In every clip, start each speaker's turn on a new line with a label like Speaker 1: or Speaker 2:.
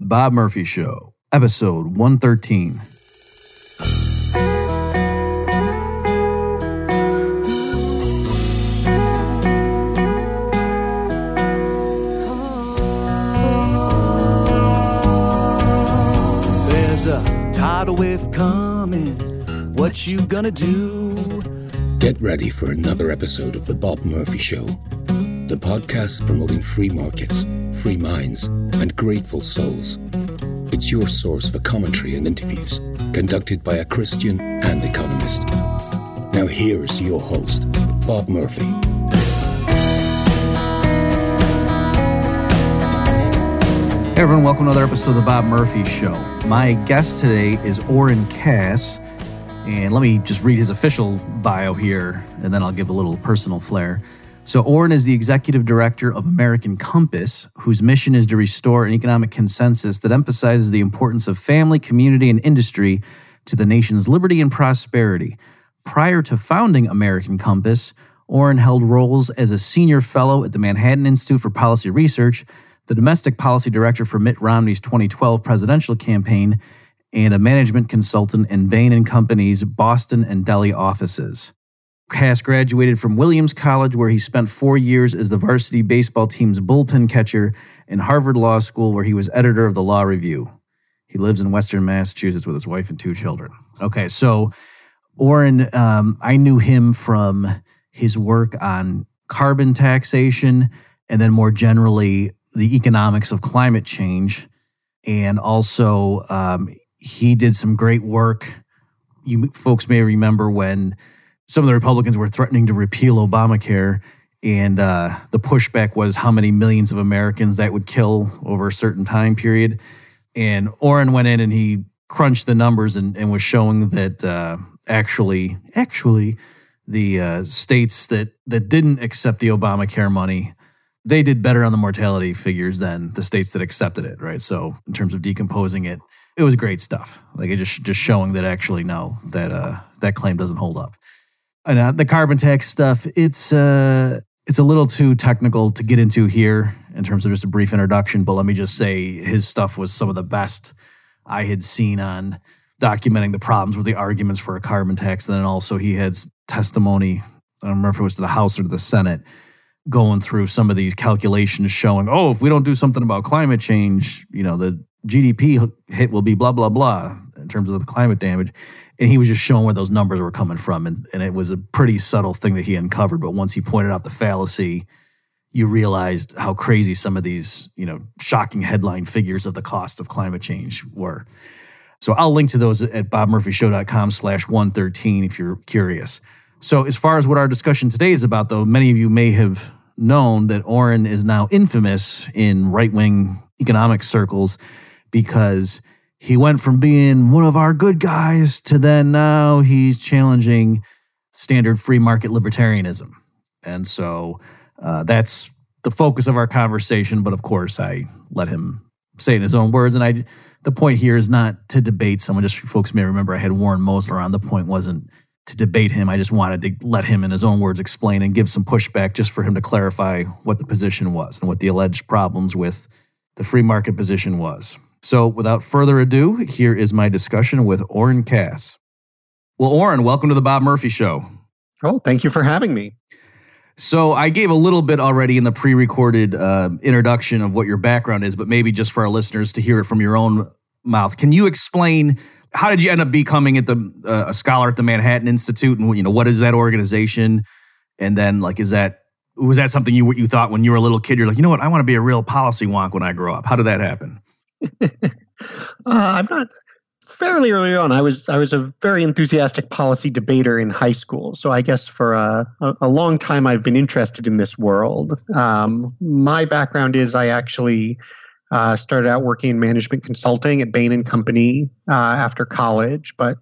Speaker 1: The Bob Murphy Show, episode 113.
Speaker 2: There's a tidal wave coming. What you gonna do?
Speaker 3: Get ready for another episode of The Bob Murphy Show, the podcast promoting free markets, free minds, and grateful souls. It's your source for commentary and interviews conducted by a Christian and economist. Now, here's your host, Bob Murphy.
Speaker 1: Hey everyone, welcome to another episode of the Bob Murphy Show. My guest today is Oren Cass, and let me just read his official bio here, and then I'll give a little personal flair. So, Oren is the executive director of American Compass, whose mission is to restore an economic consensus that emphasizes the importance of family, community, and industry to the nation's liberty and prosperity. Prior to founding American Compass, Oren held roles as a senior fellow at the Manhattan Institute for Policy Research, the domestic policy director for Mitt Romney's 2012 presidential campaign, and a management consultant in Bain and Company's Boston and Delhi offices. Cass graduated from Williams College, where he spent four years as the varsity baseball team's bullpen catcher, and Harvard Law School, where he was editor of the Law Review. He lives in Western Massachusetts with his wife and two children. Okay, so Oren, um, I knew him from his work on carbon taxation and then more generally the economics of climate change. And also, um, he did some great work. You folks may remember when some of the Republicans were threatening to repeal Obamacare, and uh, the pushback was how many millions of Americans that would kill over a certain time period. And Oren went in and he crunched the numbers and, and was showing that uh, actually, actually, the uh, states that that didn't accept the Obamacare money, they did better on the mortality figures than the states that accepted it. Right. So in terms of decomposing it, it was great stuff. Like it just just showing that actually no, that uh, that claim doesn't hold up. Uh, the carbon tax stuff, it's uh, it's a little too technical to get into here in terms of just a brief introduction. But let me just say, his stuff was some of the best I had seen on documenting the problems with the arguments for a carbon tax. And then also he had testimony. I don't remember if it was to the House or to the Senate, going through some of these calculations showing, oh, if we don't do something about climate change, you know, the GDP hit will be blah blah blah in terms of the climate damage. And he was just showing where those numbers were coming from, and, and it was a pretty subtle thing that he uncovered. But once he pointed out the fallacy, you realized how crazy some of these, you know, shocking headline figures of the cost of climate change were. So I'll link to those at bobmurphyshow.com slash 113 if you're curious. So as far as what our discussion today is about, though, many of you may have known that Oren is now infamous in right-wing economic circles because he went from being one of our good guys to then now he's challenging standard free market libertarianism. And so uh, that's the focus of our conversation. But of course, I let him say it in his own words. And I, the point here is not to debate someone. Just folks may remember I had Warren Mosler on. The point wasn't to debate him. I just wanted to let him, in his own words, explain and give some pushback just for him to clarify what the position was and what the alleged problems with the free market position was. So, without further ado, here is my discussion with Oren Cass. Well, Oren, welcome to the Bob Murphy Show.
Speaker 4: Oh, thank you for having me.
Speaker 1: So, I gave a little bit already in the pre recorded uh, introduction of what your background is, but maybe just for our listeners to hear it from your own mouth. Can you explain how did you end up becoming at the uh, a scholar at the Manhattan Institute, and you know what is that organization? And then, like, is that was that something you you thought when you were a little kid? You're like, you know what, I want to be a real policy wonk when I grow up. How did that happen?
Speaker 4: uh, I'm not fairly early on. I was I was a very enthusiastic policy debater in high school. So I guess for a, a, long time I've been interested in this world. Um, my background is I actually uh, started out working in management consulting at Bain and Company uh, after college, but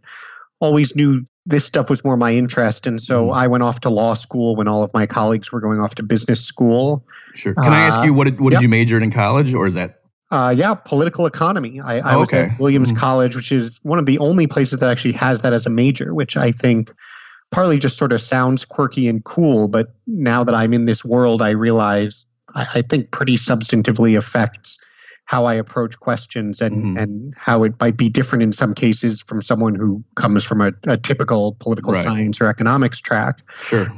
Speaker 4: always knew this stuff was more my interest. And so I went off to law school when all of my colleagues were going off to business school.
Speaker 1: Sure. Can I ask you what did, what
Speaker 4: yep.
Speaker 1: did you major in in college, or is that
Speaker 4: uh, yeah, political economy. I, I
Speaker 1: Oh,
Speaker 4: was
Speaker 1: okay.
Speaker 4: at Williams
Speaker 1: Mhm.
Speaker 4: College, which is one of the only places that actually has that as a major, which I think partly just sort of sounds quirky and cool. But now that I'm in this world, I realize I, I think pretty substantively affects how I approach questions and
Speaker 1: Mhm.
Speaker 4: and how it might be different in some cases from someone who comes from a, a typical political
Speaker 1: Right.
Speaker 4: science or economics track.
Speaker 1: Sure.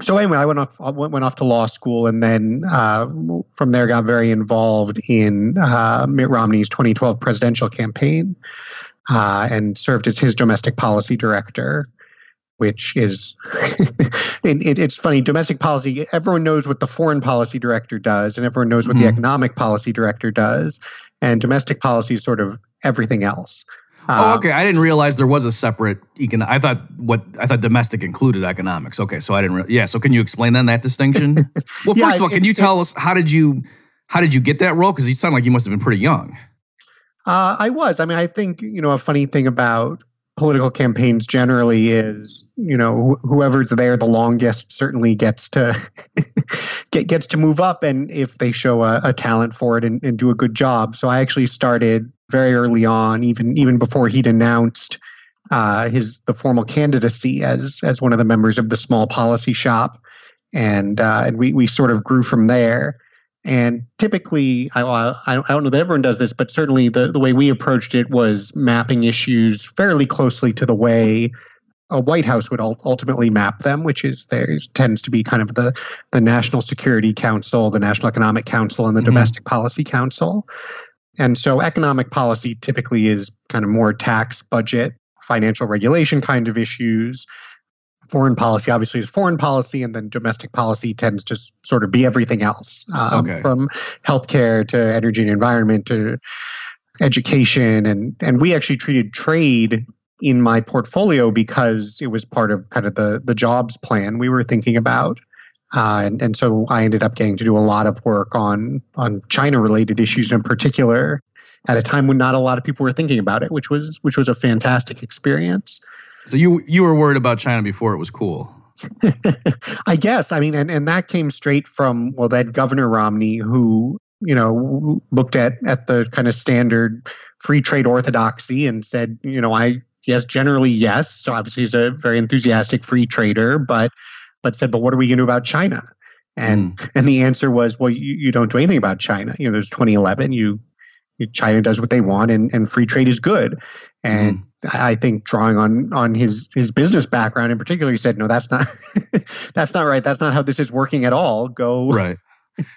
Speaker 4: So anyway, I went off I went, went off to law school and then uh, from there got very involved in uh, Mitt Romney's 2012 presidential campaign uh, and served as his domestic policy director. Which is, it, it, it's funny. Domestic policy, everyone knows what the foreign policy director does, and everyone knows what the
Speaker 1: Mhm.
Speaker 4: economic policy director does. And domestic policy is sort of everything else.
Speaker 1: Oh,
Speaker 4: Uh,
Speaker 1: okay. I didn't realize there was a separate econ. I thought what I thought domestic included economics. Okay, so I didn't. Re- yeah. So can you explain then that distinction? well,
Speaker 4: Yeah,
Speaker 1: first of all,
Speaker 4: it-
Speaker 1: can you
Speaker 4: it-
Speaker 1: tell us how did you how did you get that role? Because you sound like you must have been pretty young.
Speaker 4: Uh, I was. I mean, I think you know a funny thing about political campaigns generally is you know wh- whoever's there the longest certainly gets to get gets to move up, and if they show a, a talent for it and, and do a good job. So I actually started very early on, even even before he'd announced uh, his the formal candidacy as as one of the members of the small policy shop, and uh, and we we sort of grew from there. And typically, I, I, don't know that everyone does this, but certainly the, the way we approached it was mapping issues fairly closely to the way a White House would ultimately map them, which is there tends to be kind of the, the National Security Council, the National Economic Council, and the
Speaker 1: Mhm.
Speaker 4: Domestic Policy Council. And so economic policy typically is kind of more tax, budget, financial regulation kind of issues. Foreign policy obviously is foreign policy, and then domestic policy tends to sort of be everything else, um,
Speaker 1: Okay.
Speaker 4: from healthcare to energy and environment to education, and and we actually treated trade in my portfolio because it was part of kind of the the jobs plan we were thinking about. Uh, and, and so I ended up getting to do a lot of work on on China related issues in particular at a time when not a lot of people were thinking about it, which was which was a fantastic experience.
Speaker 1: So you you were worried about China before it was cool.
Speaker 4: I guess. I mean, and, and that came straight from well, that Governor Romney, who you know looked at at the kind of standard free trade orthodoxy and said, you know, I yes, generally yes. So obviously he's a very enthusiastic free trader, but but said, but what are we going to do about China? And and the answer was, well, you, you don't do anything about China. You know, there's 2011. You, you China does what they want, and and free trade is good. And I think drawing on on his his business background in particular, he said, "No, that's not that's not right. That's not how this is working at all. Go
Speaker 1: Right.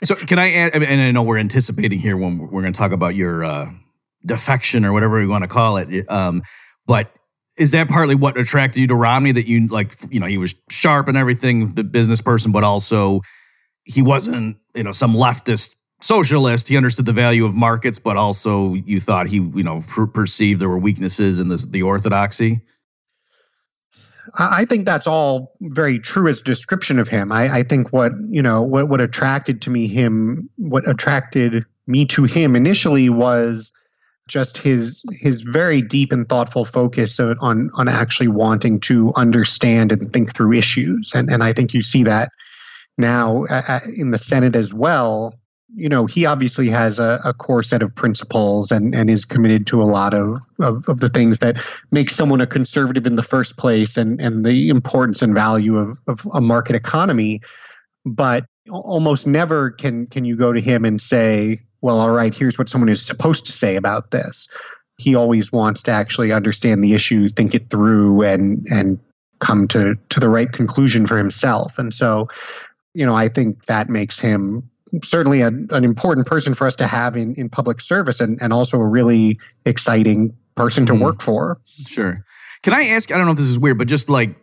Speaker 1: so can I add, I mean, and I know we're anticipating here when we're going to talk about your uh, defection or whatever we want to call it. Um, but is that partly what attracted you to Romney that you like, you know, he was sharp and everything, the business person, but also he wasn't, you know, some leftist socialist. He understood the value of markets, but also you thought he, you know, per- perceived there were weaknesses in this, the orthodoxy.
Speaker 4: I I think that's all very true as a description of him. I, I think what you know what what attracted to me him what attracted me to him initially was just his his very deep and thoughtful focus on on, actually wanting to understand and think through issues, and and I think you see that now uh, uh, in the Senate as well. You know, he obviously has a, a core set of principles and, and is committed to a lot of, of, of the things that make someone a conservative in the first place and, and the importance and value of, of a market economy. But almost never can can you go to him and say, well, all right, here's what someone is supposed to say about this. He always wants to actually understand the issue, think it through, and and come to to the right conclusion for himself. And so, you know, I think that makes him certainly a, an important person for us to have in, in public service and, and also a really exciting person to
Speaker 1: Mhm.
Speaker 4: work for.
Speaker 1: Sure. Can I ask? I don't know if this is weird, but just like,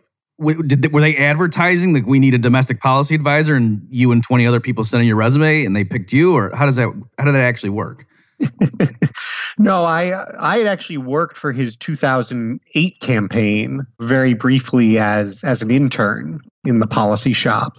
Speaker 1: did were they advertising like we need a domestic policy advisor, and you and twenty other people sent in your resume, and they picked you, or how does that how did that actually work?
Speaker 4: No, I I had actually worked for his 2008 campaign very briefly as as an intern in the policy shop,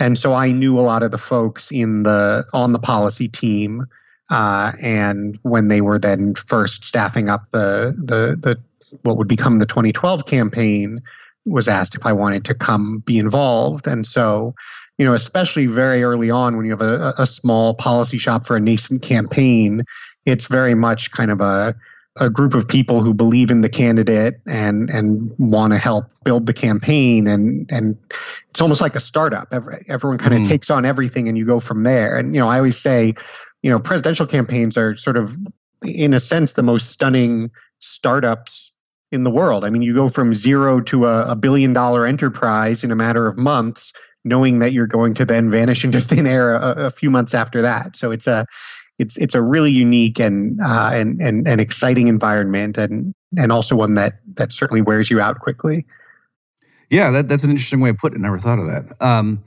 Speaker 4: and so I knew a lot of the folks in the on the policy team. Uh, and when they were then first staffing up the the the what would become the 2012 campaign, was asked if I wanted to come be involved, and so you know, especially very early on when you have a, a small policy shop for a nascent campaign, it's very much kind of a a group of people who believe in the candidate and and want to help build the campaign. And and it's almost like a startup. Every, everyone kind of
Speaker 1: Mhm.
Speaker 4: takes on everything and you go from there. And you know i always say you know, presidential campaigns are sort of, in a sense, the most stunning startups in the world. I mean, you go from zero to a, a billion dollar enterprise in a matter of months, knowing that you're going to then vanish into thin air a, a few months after that. So it's a it's it's a really unique and uh, and and and exciting environment, and and also one that that certainly wears you out quickly.
Speaker 1: Yeah, that, that's an interesting way of putting it. Never thought of that. Um,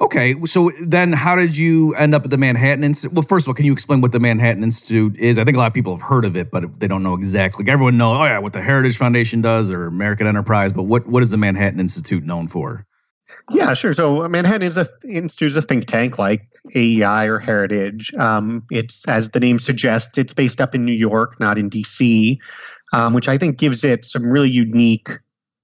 Speaker 1: okay, so then how did you end up at the Manhattan Institute? Well, first of all, can you explain what the Manhattan Institute is? I think a lot of people have heard of it, but they don't know exactly. Like everyone knows, oh yeah, what the Heritage Foundation does or American Enterprise, but what what is the Manhattan Institute known for?
Speaker 4: Yeah, sure. So Manhattan is a, Institute is a think tank like AEI or Heritage. Um, it's as the name suggests, it's based up in New York, not in DC, um, which I think gives it some really unique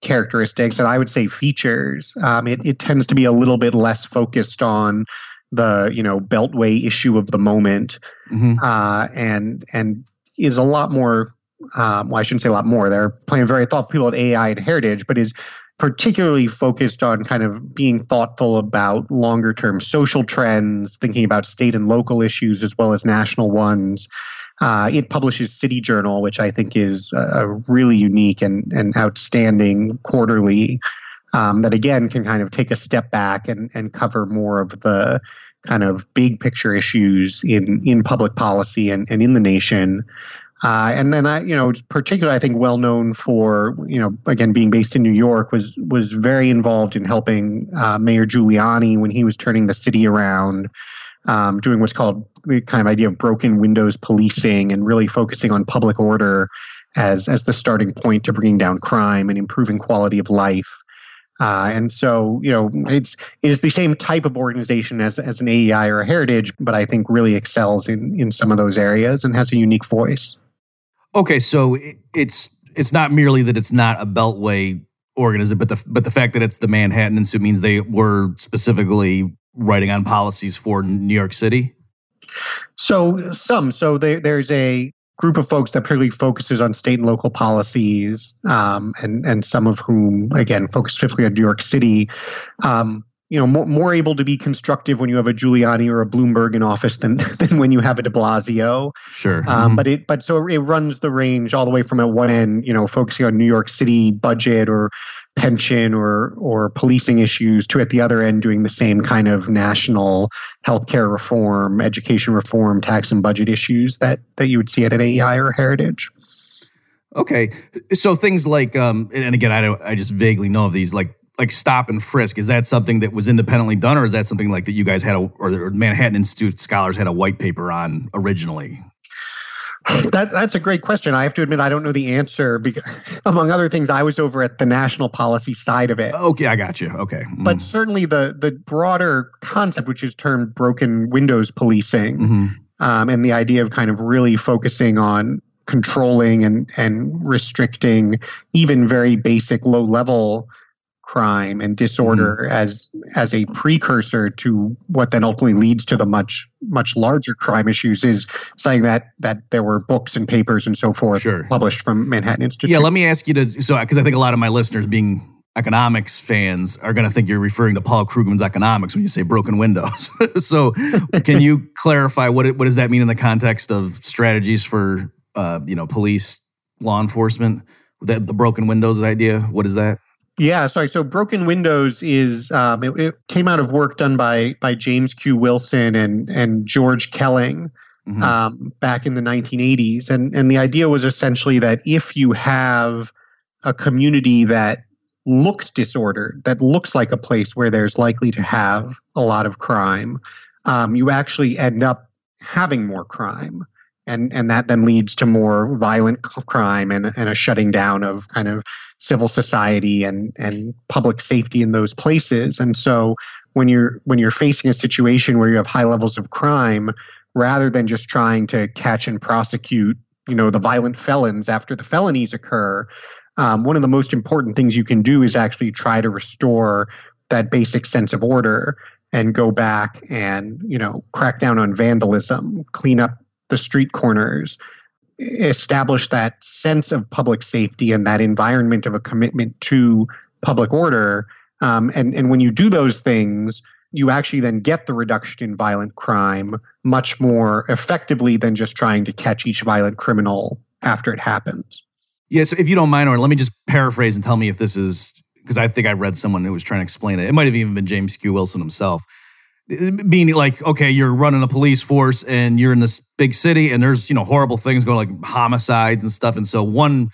Speaker 4: characteristics and I would say features. Um, it, it tends to be a little bit less focused on the you know beltway issue of the moment, mm-hmm. uh, and and is a lot more. Um, well, I shouldn't say a lot more. They're playing very thoughtful people at AEI and Heritage, but is particularly focused on kind of being thoughtful about longer term social trends, thinking about state and local issues as well as national ones. Uh, it publishes City Journal, which I think is a really unique and, and outstanding quarterly um, that, again, can kind of take a step back and, and cover more of the kind of big picture issues in, in public policy and, and in the nation. Uh, and then I, you know, particularly I think well known for, you know, again being based in New York, was was very involved in helping uh, Mayor Giuliani when he was turning the city around, um, doing what's called the kind of idea of broken windows policing and really focusing on public order as as the starting point to bringing down crime and improving quality of life. Uh, and so, you know, it's it is the same type of organization as, as an AEI or a Heritage, but I think really excels in in some of those areas and has a unique voice.
Speaker 1: Okay, so it's it's not merely that it's not a Beltway organism, but the but the fact that it's the Manhattan Institute means they were specifically writing on policies for New York City.
Speaker 4: So some, so there, there's a group of folks that purely focuses on state and local policies, um, and and some of whom again focus specifically on New York City. Um, you know more, more able to be constructive when you have a Giuliani or a Bloomberg in office than than when you have a De Blasio.
Speaker 1: Sure,
Speaker 4: um, mm-hmm. but it but so it runs the range all the way from at one end, you know, focusing on New York City budget or pension or or policing issues, to at the other end doing the same kind of national healthcare reform, education reform, tax and budget issues that that you would see at an AEI or Heritage.
Speaker 1: Okay, so things like, um, and again, I don't, I just vaguely know of these, like like stop and frisk. Is that something that was independently done or is that something like that you guys had a, or the manhattan institute scholars had a white paper on originally
Speaker 4: that that's a great question. I have to admit I don't know the answer because, among other things, I was over at the national policy side of it.
Speaker 1: Okay, I got you. Okay,
Speaker 4: mm. but certainly the the broader concept, which is termed broken windows policing, mm-hmm. um, and the idea of kind of really focusing on controlling and and restricting even very basic low level crime and disorder mm. as as a precursor to what then ultimately leads to the much much larger crime issues is saying that that there were books and papers and so forth sure. published from Manhattan Institute.
Speaker 1: Yeah, let me ask you to so because I think a lot of my listeners being economics fans are going to think you're referring to Paul Krugman's economics when you say broken windows. so can you clarify what it, what does that mean in the context of strategies for uh, you know police law enforcement? The broken windows idea, what is that?
Speaker 4: Yeah, sorry. So Broken Windows is um, it, it, came out of work done by by James Q. Wilson and and George Kelling mm-hmm. um, back in the 1980s, and and the idea was essentially that if you have a community that looks disordered, that looks like a place where there's likely to have a lot of crime, um, you actually end up having more crime and and that then leads to more violent crime and, and a shutting down of kind of civil society and and public safety in those places. And so when you're when you're facing a situation where you have high levels of crime rather than just trying to catch and prosecute you know the violent felons after the felonies occur um, one of the most important things you can do is actually try to restore that basic sense of order and go back and you know crack down on vandalism clean up the street corners, establish that sense of public safety and that environment of a commitment to public order. Um, and, and when you do those things, you actually then get the reduction in violent crime much more effectively than just trying to catch each violent criminal after it happens.
Speaker 1: Yeah, so if you don't mind, or let me just paraphrase and tell me if this is because I think I read someone who was trying to explain it. It might have even been James Q. Wilson himself. Meaning, like, okay, you're running a police force and you're in this big city, and there's you know horrible things going, like homicides and stuff. And so one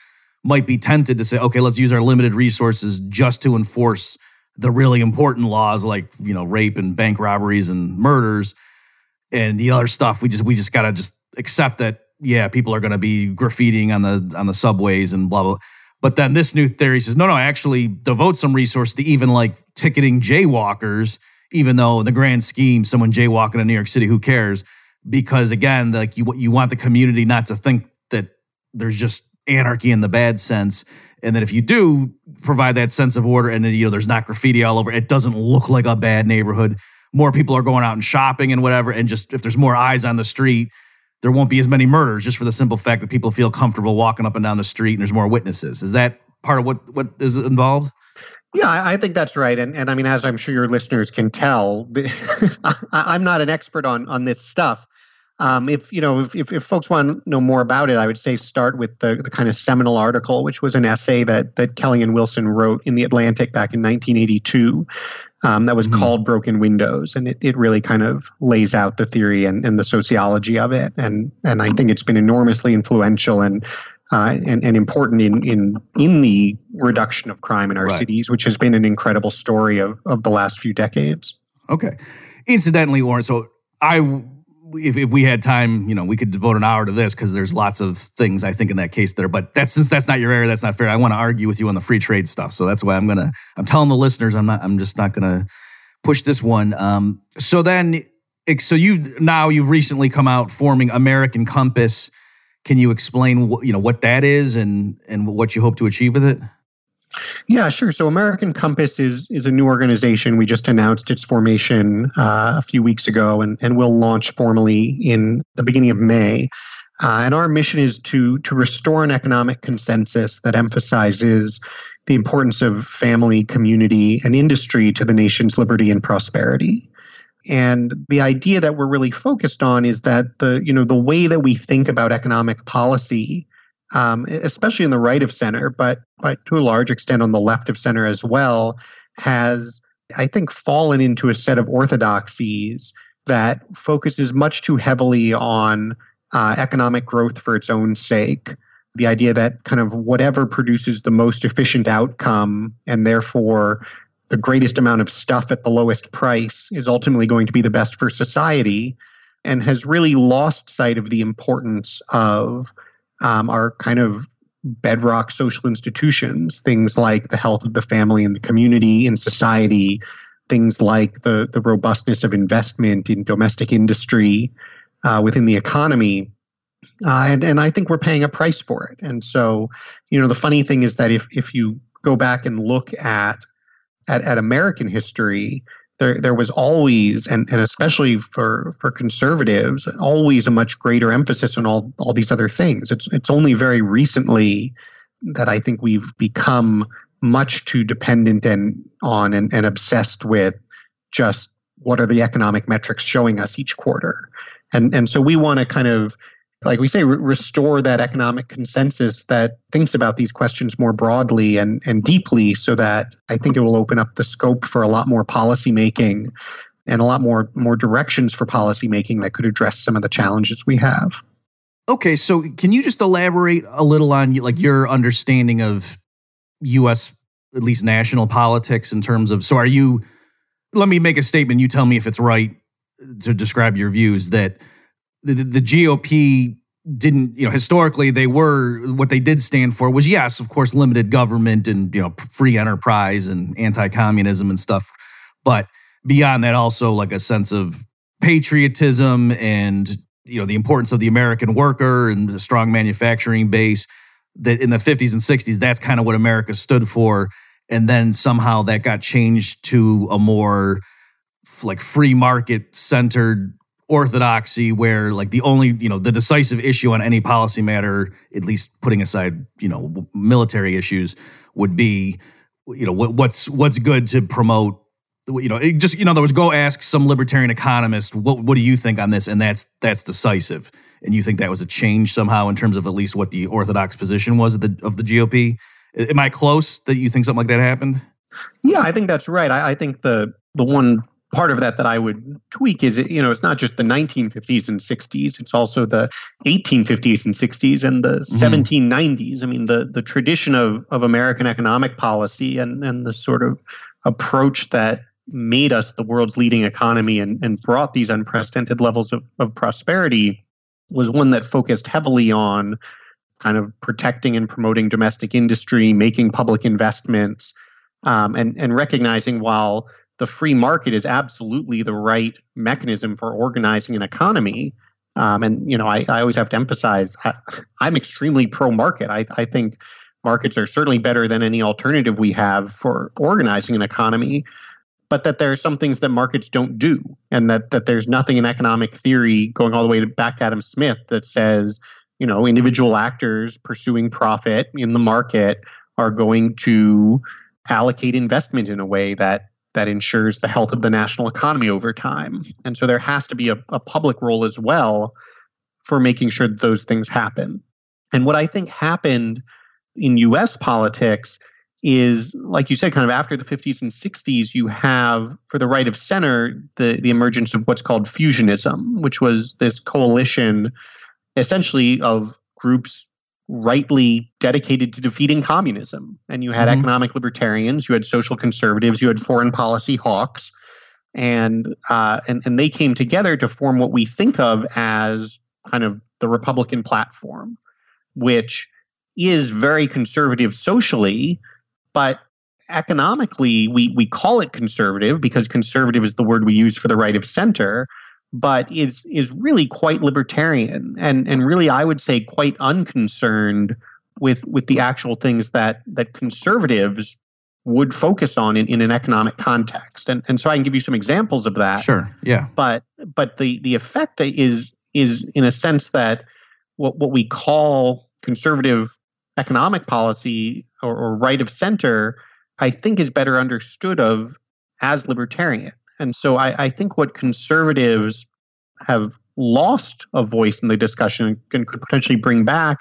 Speaker 1: might be tempted to say, okay, let's use our limited resources just to enforce the really important laws, like you know rape and bank robberies and murders, and the other stuff. We just we just gotta just accept that yeah, people are going to be graffitiing on the on the subways and blah blah. But then this new theory says, no, no, actually devote some resource to even like ticketing jaywalkers, even though in the grand scheme, someone jaywalking in New York City, who cares? Because again, like you you want the community not to think that there's just anarchy in the bad sense. And that if you do provide that sense of order and you know there's not graffiti all over, it doesn't look like a bad neighborhood. More people are going out and shopping and whatever. And just if there's more eyes on the street, there won't be as many murders just for the simple fact that people feel comfortable walking up and down the street and there's more witnesses. Is that part of what what is involved?
Speaker 4: Yeah, I, I think that's right, and and I mean, as I'm sure your listeners can tell, I, am not an expert on on this stuff. Um, if you know, if, if, if folks want to know more about it, I would say start with the the kind of seminal article, which was an essay that that Kelling and Wilson wrote in the Atlantic back in 1982, um, that was mm-hmm. called Broken Windows, and it, it really kind of lays out the theory and, and the sociology of it, and and I think it's been enormously influential and uh, and, and important in, in in the reduction of crime in our right. cities, which has been an incredible story of, of the last few decades.
Speaker 1: Okay. Incidentally, Oren, so I if, if we had time, you know, we could devote an hour to this because there's lots of things I think in that case there. But that's since that's not your area, that's not fair. I want to argue with you on the free trade stuff, so that's why I'm gonna. I'm telling the listeners, I'm not. I'm just not gonna push this one. Um, so then, so you now you've recently come out forming American Compass. Can you explain what you know what that is and and what you hope to achieve with it?
Speaker 4: Yeah, sure. So American Compass is is a new organization. We just announced its formation uh, a few weeks ago, and and will launch formally in the beginning of May. Uh, and our mission is to to restore an economic consensus that emphasizes the importance of family, community, and industry to the nation's liberty and prosperity. And the idea that we're really focused on is that the you know the way that we think about economic policy um, especially in the right of center, but but to a large extent on the left of center as well, has I think fallen into a set of orthodoxies that focuses much too heavily on uh, economic growth for its own sake. The idea that kind of whatever produces the most efficient outcome and therefore the greatest amount of stuff at the lowest price is ultimately going to be the best for society and has really lost sight of the importance of um, are kind of bedrock social institutions, things like the health of the family and the community and society, things like the, the robustness of investment in domestic industry uh, within the economy. Uh, and, and I think we're paying a price for it. And so, you know, the funny thing is that if, if you go back and look at, at, at American history, there there was always and, and especially for for conservatives always a much greater emphasis on all all these other things. It's it's only very recently that i think we've become much too dependent and on and, and obsessed with just what are the economic metrics showing us each quarter. And and so we want to kind of like we say, re- restore that economic consensus that thinks about these questions more broadly and, and deeply so that I think it will open up the scope for a lot more policy making and a lot more more directions for policy making that could address some of the challenges we have.
Speaker 1: Okay, so can you just elaborate a little on like your understanding of US at least national politics in terms of so are you let me make a statement you tell me if it's right to describe your views that the, the GOP didn't, you know, historically they were what they did stand for was yes, of course, limited government and you know free enterprise and anti-communism and stuff, but beyond that, also like a sense of patriotism and you know the importance of the American worker and the strong manufacturing base. That in the 50s and 60s, that's kind of what America stood for, and then somehow that got changed to a more like free market centered orthodoxy where like the only you know the decisive issue on any policy matter at least putting aside you know military issues would be you know what, what's what's good to promote you know, just you know there was go ask some libertarian economist what what do you think on this, and that's that's decisive. And you think that was a change somehow in terms of at least what the orthodox position was of the of the GOP? Am I close that you think something like that happened?
Speaker 4: Yeah, I think that's right. I, I think the the one part of that that I would tweak is you know it's not just the 1950s and 60s it's also the 1850s and 60s and the mm-hmm. 1790s I mean the the tradition of of American economic policy and and the sort of approach that made us the world's leading economy and, and brought these unprecedented levels of, of prosperity was one that focused heavily on kind of protecting and promoting domestic industry, making public investments, um, and, and recognizing while the free market is absolutely the right mechanism for organizing an economy. Um, and you know, I, I always have to emphasize I, am extremely pro market. I, I think markets are certainly better than any alternative we have for organizing an economy but that there are some things that markets don't do, and that that there's nothing in economic theory going all the way to back Adam Smith that says, you know, individual actors pursuing profit in the market are going to allocate investment in a way that that ensures the health of the national economy over time. And so there has to be a, a public role as well for making sure that those things happen. And what I think happened in US politics is like you said kind of after the 50s and 60s you have for the right of center the the emergence of what's called fusionism which was this coalition essentially of groups rightly dedicated to defeating communism. And you had mm-hmm. economic libertarians you had social conservatives you had foreign policy hawks. And uh, and and they came together to form what we think of as kind of the republican platform which is very conservative socially but economically, we, we call it conservative because conservative is the word we use for the right of center, but is is really quite libertarian and and really I would say quite unconcerned with with the actual things that that conservatives would focus on in, in an economic context. And and so I can give you some examples of that.
Speaker 1: Sure. Yeah.
Speaker 4: But but the the effect is is in a sense that what what we call conservative economic policy or, or right of center, I think is better understood of as libertarian. And so I, I, think what conservatives have lost a voice in the discussion and could potentially bring back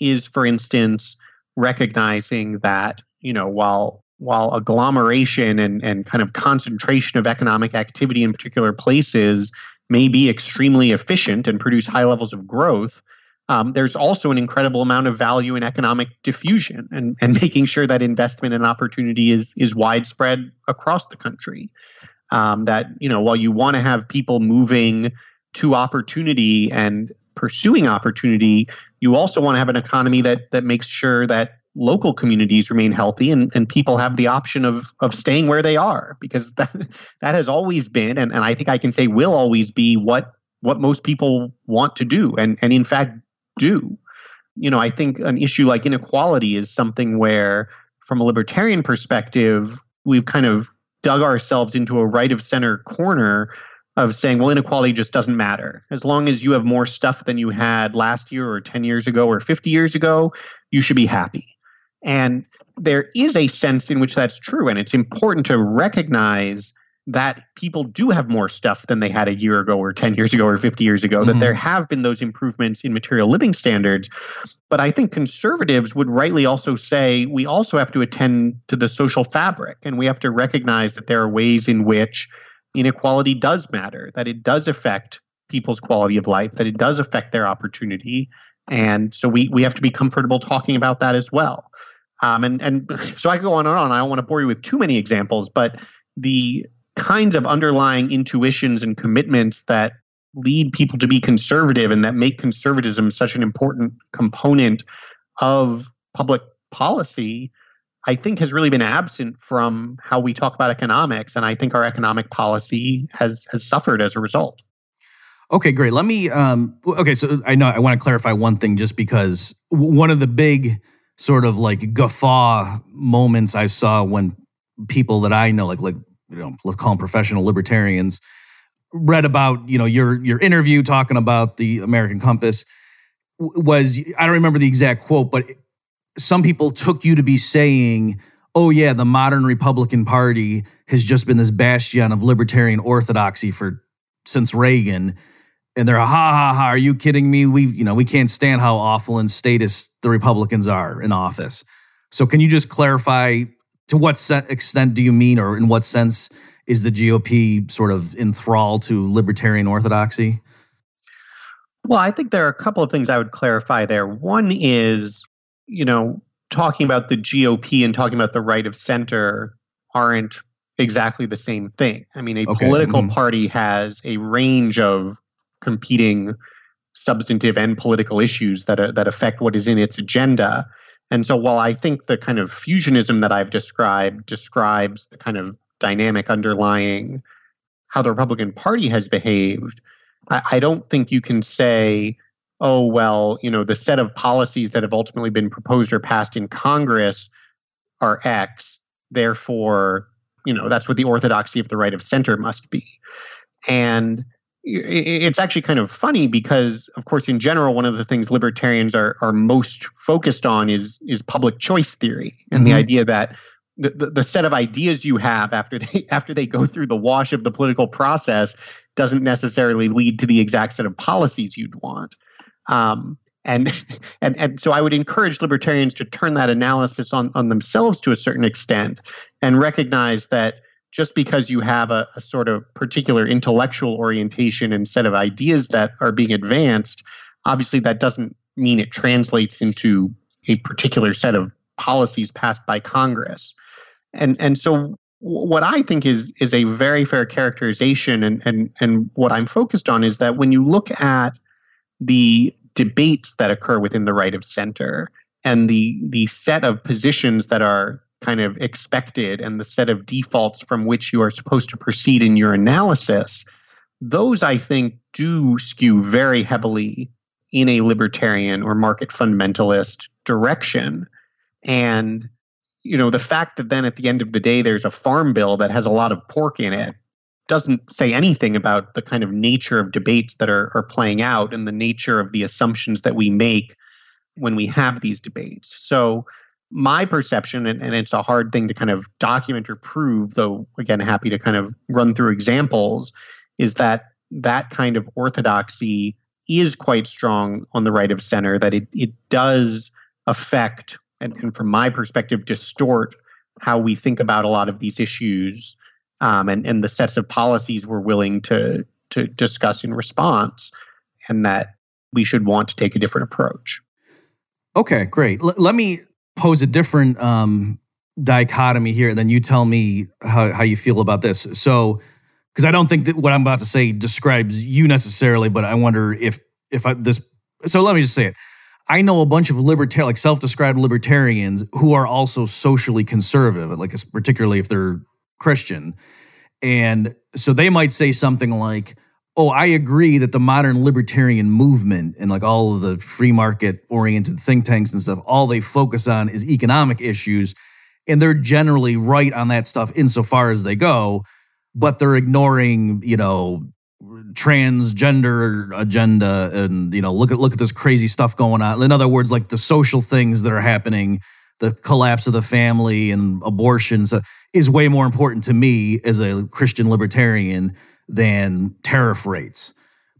Speaker 4: is, for instance, recognizing that, you know, while while agglomeration and, and kind of concentration of economic activity in particular places may be extremely efficient and produce high levels of growth, um, there's also an incredible amount of value in economic diffusion and, and making sure that investment and opportunity is is widespread across the country. Um, that you know, while you want to have people moving to opportunity and pursuing opportunity, you also want to have an economy that that makes sure that local communities remain healthy and, and people have the option of of staying where they are because that that has always been and, and I think I can say will always be what what most people want to do and and in fact do. You know, I think an issue like inequality is something where, from a libertarian perspective, we've kind of dug ourselves into a right of center corner of saying, well, inequality just doesn't matter. As long as you have more stuff than you had last year or 10 years ago or 50 years ago, you should be happy. And there is a sense in which that's true. And it's important to recognize that people do have more stuff than they had a year ago or 10 years ago or 50 years ago, mm-hmm. that there have been those improvements in material living standards. But I think conservatives would rightly also say we also have to attend to the social fabric and we have to recognize that there are ways in which inequality does matter, that it does affect people's quality of life, that it does affect their opportunity. And so we, we have to be comfortable talking about that as well. Um, and, and so I could go on and on. I don't want to bore you with too many examples, but the kinds of underlying intuitions and commitments that lead people to be conservative and that make conservatism such an important component of public policy i think has really been absent from how we talk about economics and i think our economic policy has has suffered as a result.
Speaker 1: Okay great. Let me um okay so i know i want to clarify one thing just because one of the big sort of like guffaw moments i saw when people that i know like like you know, let's call them professional libertarians, read about, you know, your your interview talking about the American Compass was I don't remember the exact quote, but some people took you to be saying, oh yeah, the modern Republican Party has just been this bastion of libertarian orthodoxy for since Reagan. And they're ha ha ha, are you kidding me? We you know, we can't stand how awful and statist the Republicans are in office. So can you just clarify to what extent do you mean or in what sense is the GOP sort of enthralled to libertarian orthodoxy?
Speaker 4: Well, I think there are a couple of things I would clarify there. One is, you know, talking about the GOP and talking about the right of center aren't exactly the same thing. I mean, a okay. political mm-hmm. party has a range of competing substantive and political issues that uh, that affect what is in its agenda. And so while I think the kind of fusionism that I've described describes the kind of dynamic underlying how the Republican Party has behaved, I, I don't think you can say oh, well, you know, the set of policies that have ultimately been proposed or passed in Congress are X. Therefore, you know, that's what the orthodoxy of the right of center must be. And it's actually kind of funny because, of course, in general, one of the things libertarians are, are most focused on is, is public choice theory and mm-hmm. the idea that the, the, set of ideas you have after they after they go through the wash of the political process doesn't necessarily lead to the exact set of policies you'd want. Um, and, and and so I would encourage libertarians to turn that analysis on, on themselves to a certain extent and recognize that just because you have a, a sort of particular intellectual orientation and set of ideas that are being advanced, obviously that doesn't mean it translates into a particular set of policies passed by Congress. And and so what I think is is a very fair characterization and and and what I'm focused on is that when you look at the debates that occur within the right of center and the the set of positions that are kind of expected and the set of defaults from which you are supposed to proceed in your analysis those i think do skew very heavily in a libertarian or market fundamentalist direction and you know the fact that then at the end of the day there's a farm bill that has a lot of pork in it doesn't say anything about the kind of nature of debates that are, are playing out and the nature of the assumptions that we make when we have these debates. So, my perception, and, and it's a hard thing to kind of document or prove, though, again, happy to kind of run through examples, is that that kind of orthodoxy is quite strong on the right of center, that it, it does affect and, from my perspective, distort how we think about a lot of these issues um, and, and the sets of policies we're willing to, to discuss in response, and that we should want to take a different approach.
Speaker 1: Okay, great. L- let me pose a different um, dichotomy here, and then you tell me how, how you feel about this. So, because I don't think that what I'm about to say describes you necessarily, but I wonder if if I, this. So let me just say it. I know a bunch of libertarian, like self-described libertarians, who are also socially conservative, like particularly if they're Christian. And so they might say something like, Oh, I agree that the modern libertarian movement and like all of the free market oriented think tanks and stuff, all they focus on is economic issues. And they're generally right on that stuff insofar as they go, but they're ignoring, you know, transgender agenda and you know look at look at this crazy stuff going on in other words like the social things that are happening the collapse of the family and abortions uh, is way more important to me as a Christian libertarian than tariff rates.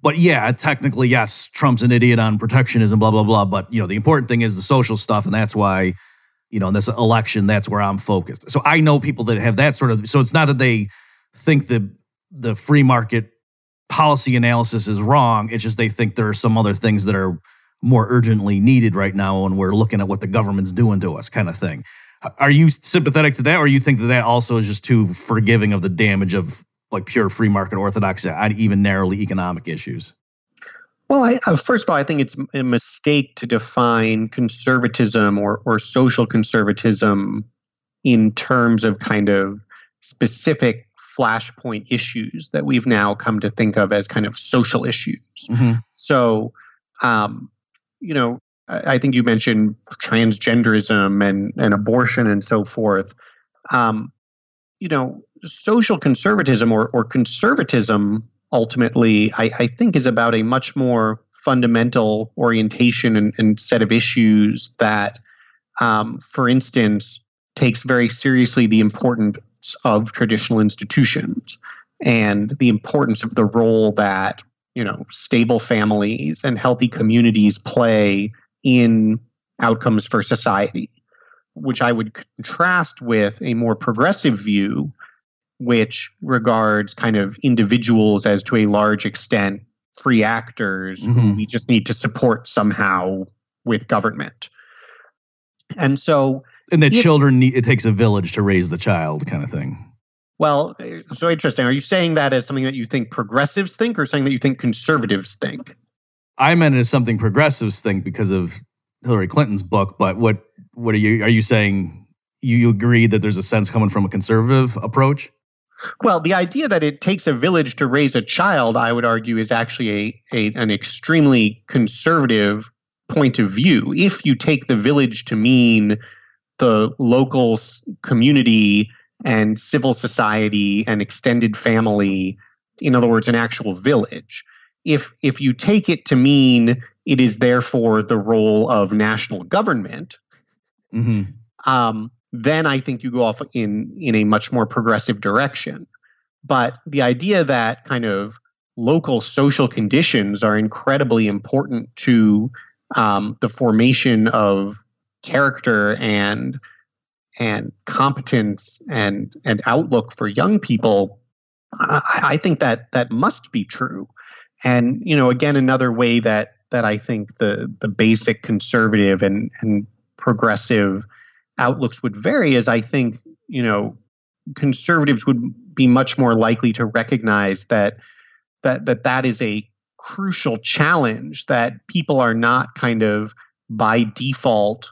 Speaker 1: But yeah, technically, yes, Trump's an idiot on protectionism, blah blah blah. But you know, the important thing is the social stuff, and that's why, you know, in this election, that's where I'm focused. So I know people that have that sort of. So it's not that they think the the free market policy analysis is wrong. It's just they think there are some other things that are more urgently needed right now when we're looking at what the government's doing to us, kind of thing. Are you sympathetic to that, or you think that that also is just too forgiving of the damage of like pure free market orthodoxy on even narrowly economic issues?
Speaker 4: Well, I, uh, first of all, I think it's a mistake to define conservatism or, or social conservatism in terms of kind of specific flashpoint issues that we've now come to think of as kind of social issues. Mm-hmm. So, um, you know, I think you mentioned transgenderism and, and abortion and so forth. Um, you know, social conservatism or, or conservatism ultimately, I, I think, is about a much more fundamental orientation and, and set of issues that, um, for instance, takes very seriously the importance of traditional institutions and the importance of the role that you know stable families and healthy communities play in outcomes for society which i would contrast with a more progressive view which regards kind of individuals as to a large extent free actors mm-hmm. who we just need to support somehow with government and so
Speaker 1: and that children need, it takes a village to raise the child kind of thing
Speaker 4: well, so interesting. Are you saying that as something that you think progressives think or something that you think conservatives think?
Speaker 1: I meant it as something progressives think because of Hillary Clinton's book, but what what are you are you saying you, you agree that there's a sense coming from a conservative approach?
Speaker 4: Well, the idea that it takes a village to raise a child, I would argue, is actually a, a an extremely conservative point of view. If you take the village to mean the local community and civil society and extended family in other words an actual village if if you take it to mean it is therefore the role of national government mm-hmm. um, then i think you go off in in a much more progressive direction but the idea that kind of local social conditions are incredibly important to um, the formation of character and and competence and and outlook for young people, I, I think that that must be true. And you know, again, another way that that I think the the basic conservative and and progressive outlooks would vary is I think you know conservatives would be much more likely to recognize that that that that is a crucial challenge that people are not kind of by default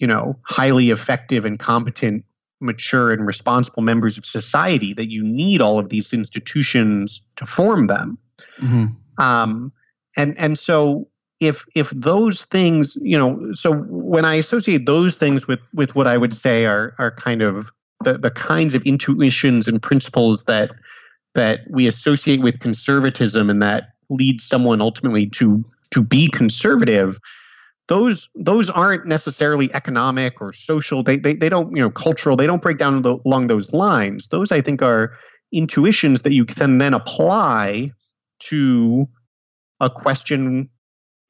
Speaker 4: you know, highly effective and competent, mature and responsible members of society, that you need all of these institutions to form them. Mm-hmm. Um, and and so if if those things, you know, so when I associate those things with with what I would say are are kind of the, the kinds of intuitions and principles that that we associate with conservatism and that lead someone ultimately to to be conservative those those aren't necessarily economic or social. They, they, they don't you know cultural. They don't break down the, along those lines. Those i think are intuitions that you can then apply to a question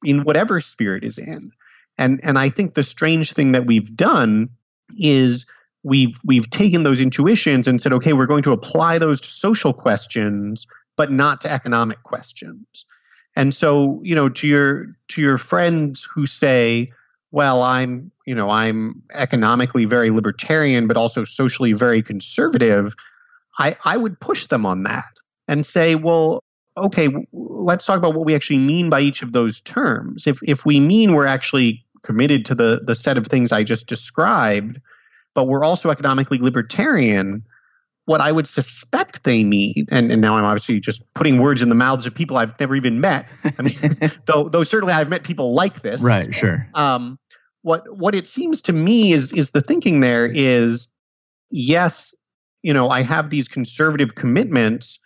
Speaker 4: in whatever spirit is in. And and i think the strange thing that we've done is we've we've taken those intuitions and said okay we're going to apply those to social questions but not to economic questions. And so, you know, to your to your friends who say, well, I'm, you know, I'm economically very libertarian, but also socially very conservative, I, I would push them on that and say, well, okay, let's talk about what we actually mean by each of those terms. If if we mean we're actually committed to the the set of things I just described, but we're also economically libertarian, what I would suspect they mean, and, and now I'm obviously just putting words in the mouths of people I've never even met. I mean, though though certainly I've met people like this.
Speaker 1: Right, sure.
Speaker 4: Um, what what it seems to me is is the thinking there is yes, you know, I have these conservative commitments,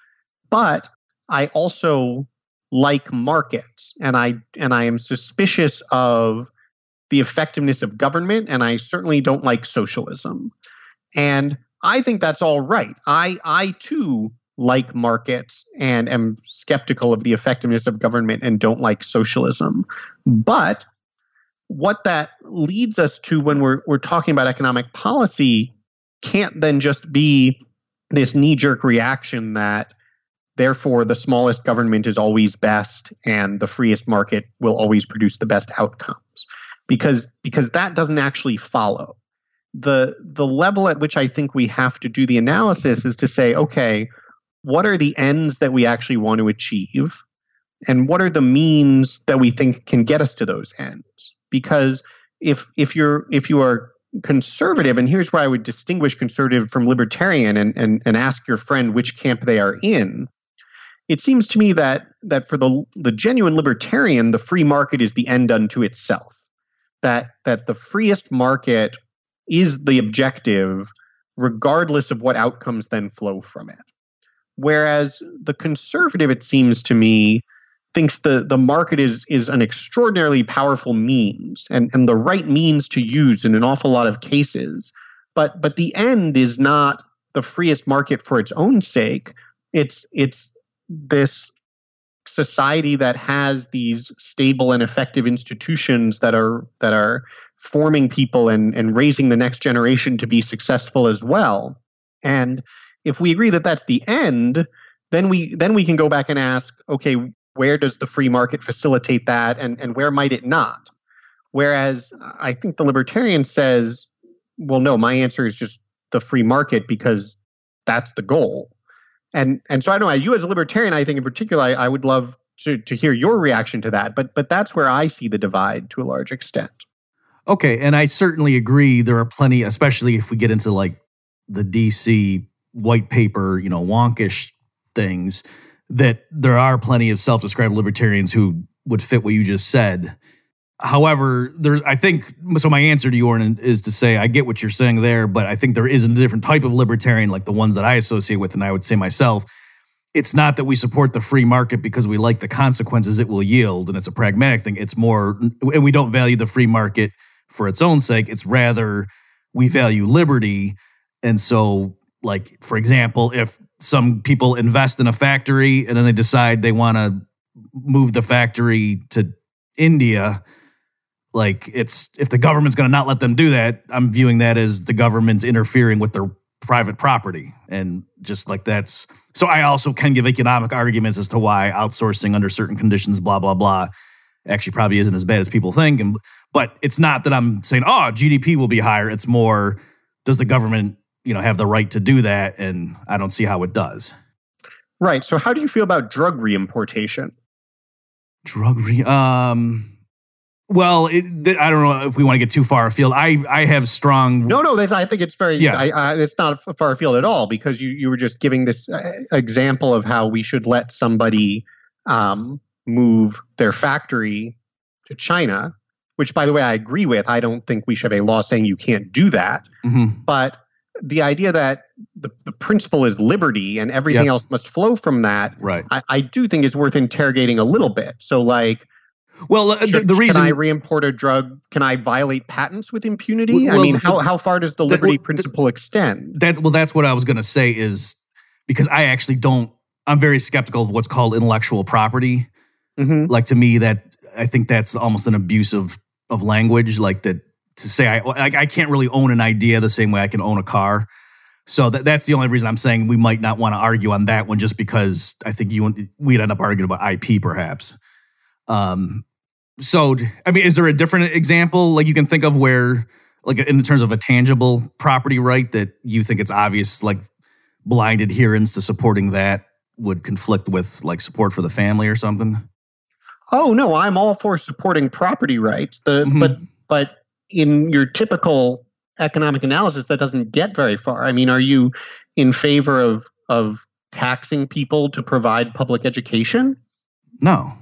Speaker 4: but I also like markets and I and I am suspicious of the effectiveness of government and I certainly don't like socialism. And I think that's all right. I I too like markets and am skeptical of the effectiveness of government and don't like socialism. But what that leads us to when we're we're talking about economic policy can't then just be this knee-jerk reaction that therefore the smallest government is always best and the freest market will always produce the best outcomes because because that doesn't actually follow the the level at which I think we have to do the analysis is to say, okay, what are the ends that we actually want to achieve? And what are the means that we think can get us to those ends? Because if if you're if you are conservative, and here's where I would distinguish conservative from libertarian and, and, and ask your friend which camp they are in, it seems to me that that for the the genuine libertarian, the free market is the end unto itself. That that the freest market is the objective, regardless of what outcomes then flow from it. Whereas the conservative, it seems to me, thinks the, the market is is an extraordinarily powerful means and, and the right means to use in an awful lot of cases, but but the end is not the freest market for its own sake. It's it's this society that has these stable and effective institutions that are that are forming people and and raising the next generation to be successful as well. And if we agree that that's the end, then we then we can go back and ask, okay, where does the free market facilitate that and and where might it not? Whereas I think the libertarian says, well, no, my answer is just the free market because that's the goal. And and so I don't know. You as a libertarian, I think in particular, I, I would love to to hear your reaction to that. But but that's where I see the divide to a large extent.
Speaker 1: Okay, and I certainly agree. There are plenty, especially if we get into like the DC white paper, you know, wonkish things, that there are plenty of self-described libertarians who would fit what you just said. However, there, I think so. My answer to you, is to say I get what you're saying there, but I think there is a different type of libertarian, like the ones that I associate with, and I would say myself. It's not that we support the free market because we like the consequences it will yield, and it's a pragmatic thing. It's more, and we don't value the free market for its own sake. It's rather we value liberty, and so, like for example, if some people invest in a factory and then they decide they want to move the factory to India like it's if the government's going to not let them do that i'm viewing that as the government's interfering with their private property. And just like that's so i also can give economic arguments as to why outsourcing under certain conditions blah blah blah actually probably isn't as bad as people think. And but it's not that i'm saying oh gdp will be higher. It's more does the government you know have the right to do that? And i don't see how it does.
Speaker 4: Right. So how do you feel about drug reimportation?
Speaker 1: Drug re um well, it, I don't know if we want to get too far afield. I I have strong.
Speaker 4: No, no, I think it's very. Yeah, I, I, it's not far afield at all because you you were just giving this uh, example of how we should let somebody um, move their factory to China, which, by the way, I agree with. I don't think we should have a law saying you can't do that. Mm-hmm. But the idea that the, the principle is liberty and everything yep. else must flow from that,
Speaker 1: right?
Speaker 4: I, I do think is worth interrogating a little bit. So, like
Speaker 1: well, uh, the, the, reason
Speaker 4: can I reimport a drug? Can I violate patents with impunity? Well, I mean, how how far does the liberty principle extend?
Speaker 1: That well, that's what I was going to say is because I actually don't. I'm very skeptical of what's called intellectual property. Mm-hmm. Like to me, that I think that's almost an abuse of of language. Like that to say I like I can't really own an idea the same way I can own a car. So that, that's the only reason I'm saying we might not want to argue on that one, just because I think you we'd end up arguing about IP perhaps. Um, so I mean, is there a different example like you can think of where, like in terms of a tangible property right, that you think it's obvious, like blind adherence to supporting that would conflict with like support for the family or something?
Speaker 4: Oh no, I'm all for supporting property rights. The mm-hmm. but but in your typical economic analysis, that doesn't get very far. I mean, are you in favor of of taxing people to provide public education?
Speaker 1: No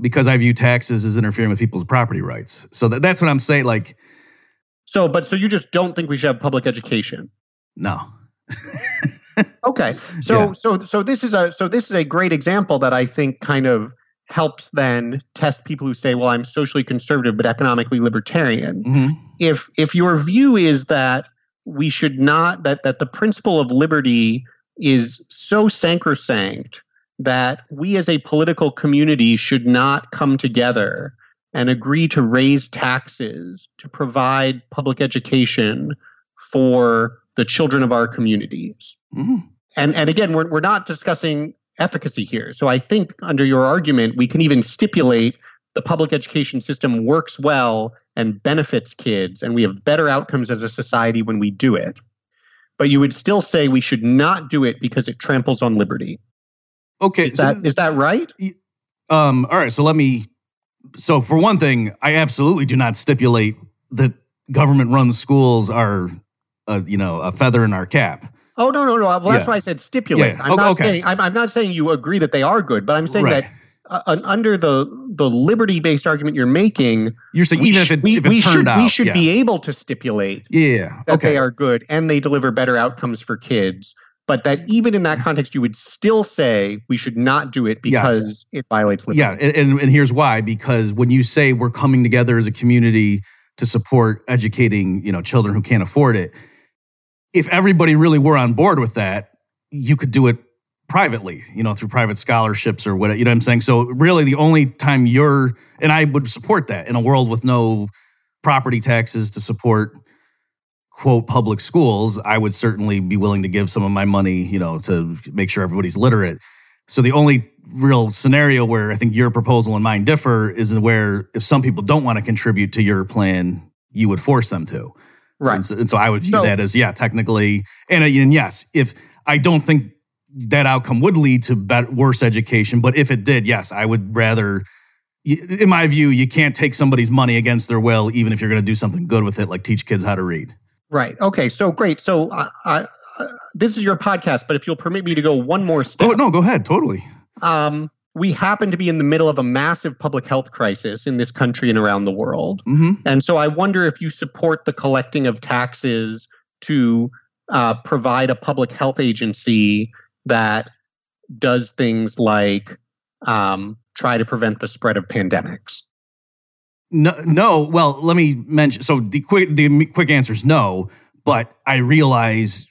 Speaker 1: because I view taxes as interfering with people's property rights. So that, that's what I'm saying. Like,
Speaker 4: so, but so you just don't think we should have public education?
Speaker 1: No.
Speaker 4: okay. So, yeah. so, so this is a so this is a great example that I think kind of helps then test people who say, "Well, I'm socially conservative but economically libertarian." Mm-hmm. If if your view is that we should not that that the principle of liberty is so sacrosanct that we as a political community should not come together and agree to raise taxes to provide public education for the children of our communities. Mm-hmm. And, and again, we're, we're not discussing efficacy here. So I think under your argument, we can even stipulate the public education system works well and benefits kids, and we have better outcomes as a society when we do it. But you would still say we should not do it because it tramples on liberty.
Speaker 1: Okay,
Speaker 4: is that is that right?
Speaker 1: Um, all right, so let me. So for one thing, I absolutely do not stipulate that government-run schools are, a, you know, a feather in our cap.
Speaker 4: Oh no no no! Well, that's yeah. why I said stipulate. Yeah. I'm not okay. saying I'm, I'm, not saying you agree that they are good, but I'm saying right. that uh, under the the liberty based argument you're making,
Speaker 1: you're saying even if it, we, if it we
Speaker 4: should
Speaker 1: out,
Speaker 4: we should yeah. be able to stipulate
Speaker 1: yeah
Speaker 4: that okay. they are good and they deliver better outcomes for kids but that even in that context, you would still say we should not do it because yes. it violates liberty.
Speaker 1: Yeah, and, and here's why: because when you say we're coming together as a community to support educating, you know, children who can't afford it, if everybody really were on board with that, you could do it privately, you know, through private scholarships or what, you know what I'm saying? So really the only time you're, and I would support that in a world with no property taxes to support quote public schools, I would certainly be willing to give some of my money, you know, to make sure everybody's literate. So the only real scenario where I think your proposal and mine differ is where if some people don't want to contribute to your plan, you would force them to.
Speaker 4: Right.
Speaker 1: And so, and so I would view
Speaker 4: So-
Speaker 1: that as yeah, technically, and, uh, and yes, if I don't think that outcome would lead to bet worse education, but if it did, yes, I would rather. In my view, you can't take somebody's money against their will, even if you're going to do something good with it, like teach kids how to read.
Speaker 4: Right. Okay. So great. So I, I, uh, this is your podcast, but if you'll permit me to go one more step,
Speaker 1: Oh no, go ahead, totally.
Speaker 4: um, we happen to be in the middle of a massive public health crisis in this country and around the world.
Speaker 1: hmm
Speaker 4: And so I wonder if you support the collecting of taxes to uh, provide a public health agency that does things like um, try to prevent the spread of pandemics.
Speaker 1: No, no. Well, let me mention. So the quick, the quick answer is no. But I realize,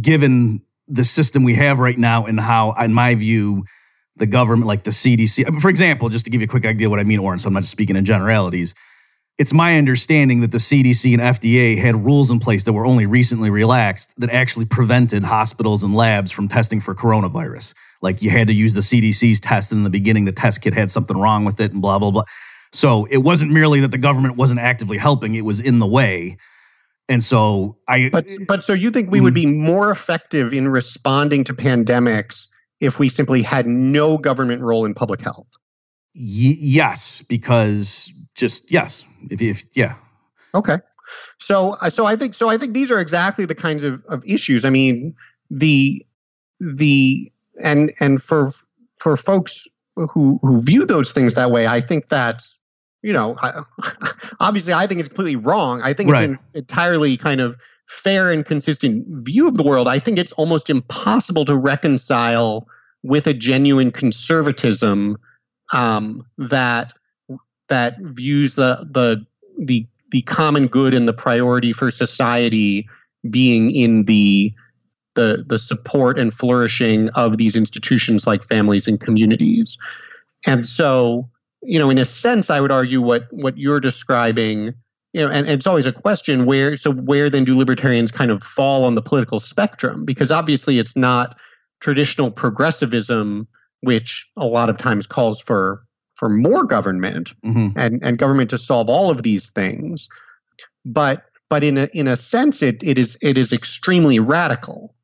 Speaker 1: given the system we have right now and how, in my view, the government, like the CDC, for example, just to give you a quick idea what I mean, Oren. So I'm not just speaking in generalities. It's my understanding that the CDC and FDA had rules in place that were only recently relaxed that actually prevented hospitals and labs from testing for coronavirus. Like you had to use the CDC's test, and in the beginning, the test kit had something wrong with it, and blah blah blah. So it wasn't merely that the government wasn't actively helping; it was in the way. And so I,
Speaker 4: But but so you think we would be more effective in responding to pandemics if we simply had no government role in public health?
Speaker 1: y- yes, because just yes, if, if yeah,
Speaker 4: Okay. So uh, so I think so I think these are exactly the kinds of, of issues. I mean, the the and and for for folks who who view those things that way, I think that's you know, I, obviously I think it's completely wrong. I think
Speaker 1: Right.
Speaker 4: it's an entirely kind of fair and consistent view of the world. I think it's almost impossible to reconcile with a genuine conservatism um, that that views the the the the common good and the priority for society being in the the the support and flourishing of these institutions like families and communities. And so, you know, in a sense, I would argue what what you're describing, you know, and, and it's always a question where so where then do libertarians kind of fall on the political spectrum? Because obviously it's not traditional progressivism, which a lot of times calls for for more government
Speaker 1: hmm
Speaker 4: and, and government to solve all of these things. But but in a in a sense it it is it is extremely radical.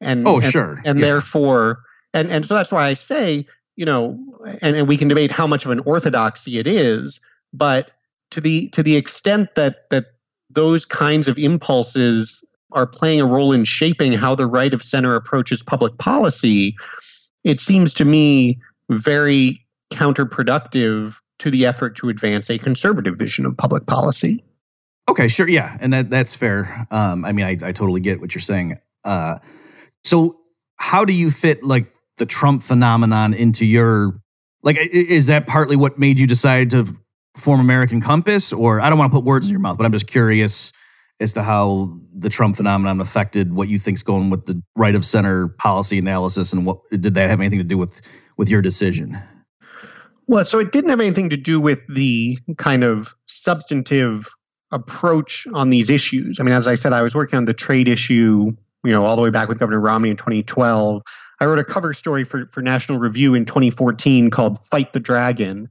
Speaker 4: And
Speaker 1: oh
Speaker 4: and,
Speaker 1: sure,
Speaker 4: and
Speaker 1: yeah.
Speaker 4: therefore and and so that's why I say, you know, and, and we can debate how much of an orthodoxy it is, but to the to the extent that that those kinds of impulses are playing a role in shaping how the right of center approaches public policy, it seems to me very counterproductive to the effort to advance a conservative vision of public policy.
Speaker 1: Okay, sure, yeah, and that that's fair. Um, I mean, I, I totally get what you're saying. Uh, so, how do you fit like the Trump phenomenon into your like? Is that partly what made you decide to form American Compass, or I don't want to put words in your mouth, but I'm just curious as to how the Trump phenomenon affected what you think's going with the right of center policy analysis, and what did that have anything to do with with your decision?
Speaker 4: Well, so it didn't have anything to do with the kind of substantive approach on these issues. I mean, as I said, I was working on the trade issue, you know, all the way back with Governor Romney in 2012. I wrote a cover story for, for National Review in 2014 called Fight the Dragon.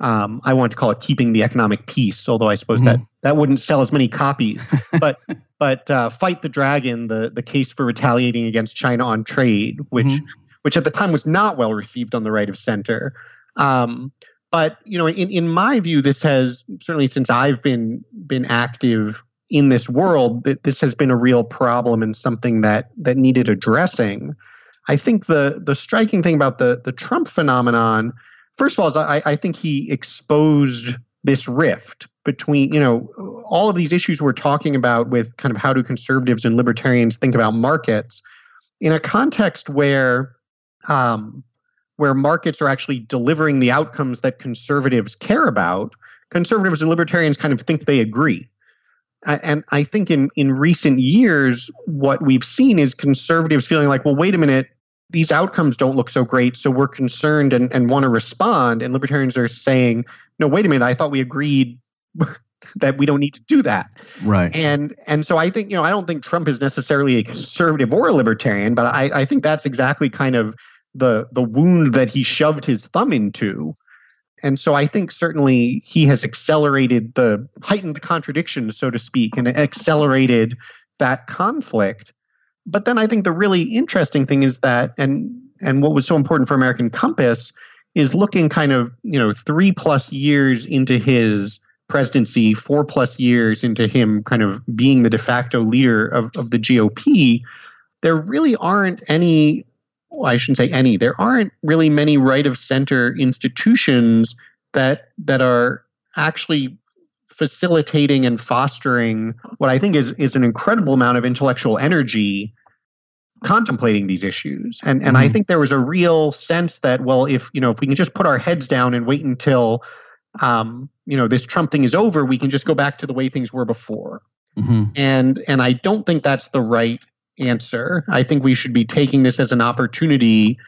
Speaker 4: Um, I wanted to call it Keeping the Economic Peace, although I suppose that, that wouldn't sell as many copies. but but uh, Fight the Dragon, the, the case for retaliating against China on trade, which
Speaker 1: Mhm.
Speaker 4: which at the time was not well received on the right of center. Um, but you know, in, in my view, this has certainly since I've been been active in this world, that this has been a real problem and something that that needed addressing. I think the the striking thing about the the Trump phenomenon, first of all, is I, I think he exposed this rift between you know all of these issues we're talking about with kind of how do conservatives and libertarians think about markets in a context where um, where markets are actually delivering the outcomes that conservatives care about, conservatives and libertarians kind of think they agree. And I think in in recent years, what we've seen is conservatives feeling like, well, wait a minute, these outcomes don't look so great, so we're concerned and, and want to respond. And libertarians are saying, no, wait a minute, I thought we agreed that we don't need to do that.
Speaker 1: Right.
Speaker 4: And and so I think, you know, I don't think Trump is necessarily a conservative or a libertarian, but I, I think that's exactly kind of the the wound that he shoved his thumb into. And so I think certainly he has accelerated the heightened contradiction, so to speak, and accelerated that conflict. But then I think the really interesting thing is that, and and what was so important for American Compass is looking kind of you know three plus years into his presidency, four plus years into him kind of being the de facto leader of, of the GOP, there really aren't any, well, I shouldn't say any, there aren't really many right of center institutions that that are actually facilitating and fostering what I think is is an incredible amount of intellectual energy contemplating these issues. And and mm-hmm. I think there was a real sense that well if you know if we can just put our heads down and wait until um, you know this Trump thing is over, we can just go back to the way things were before. Mm-hmm. And and I don't think that's the right answer. I think we should be taking this as an opportunity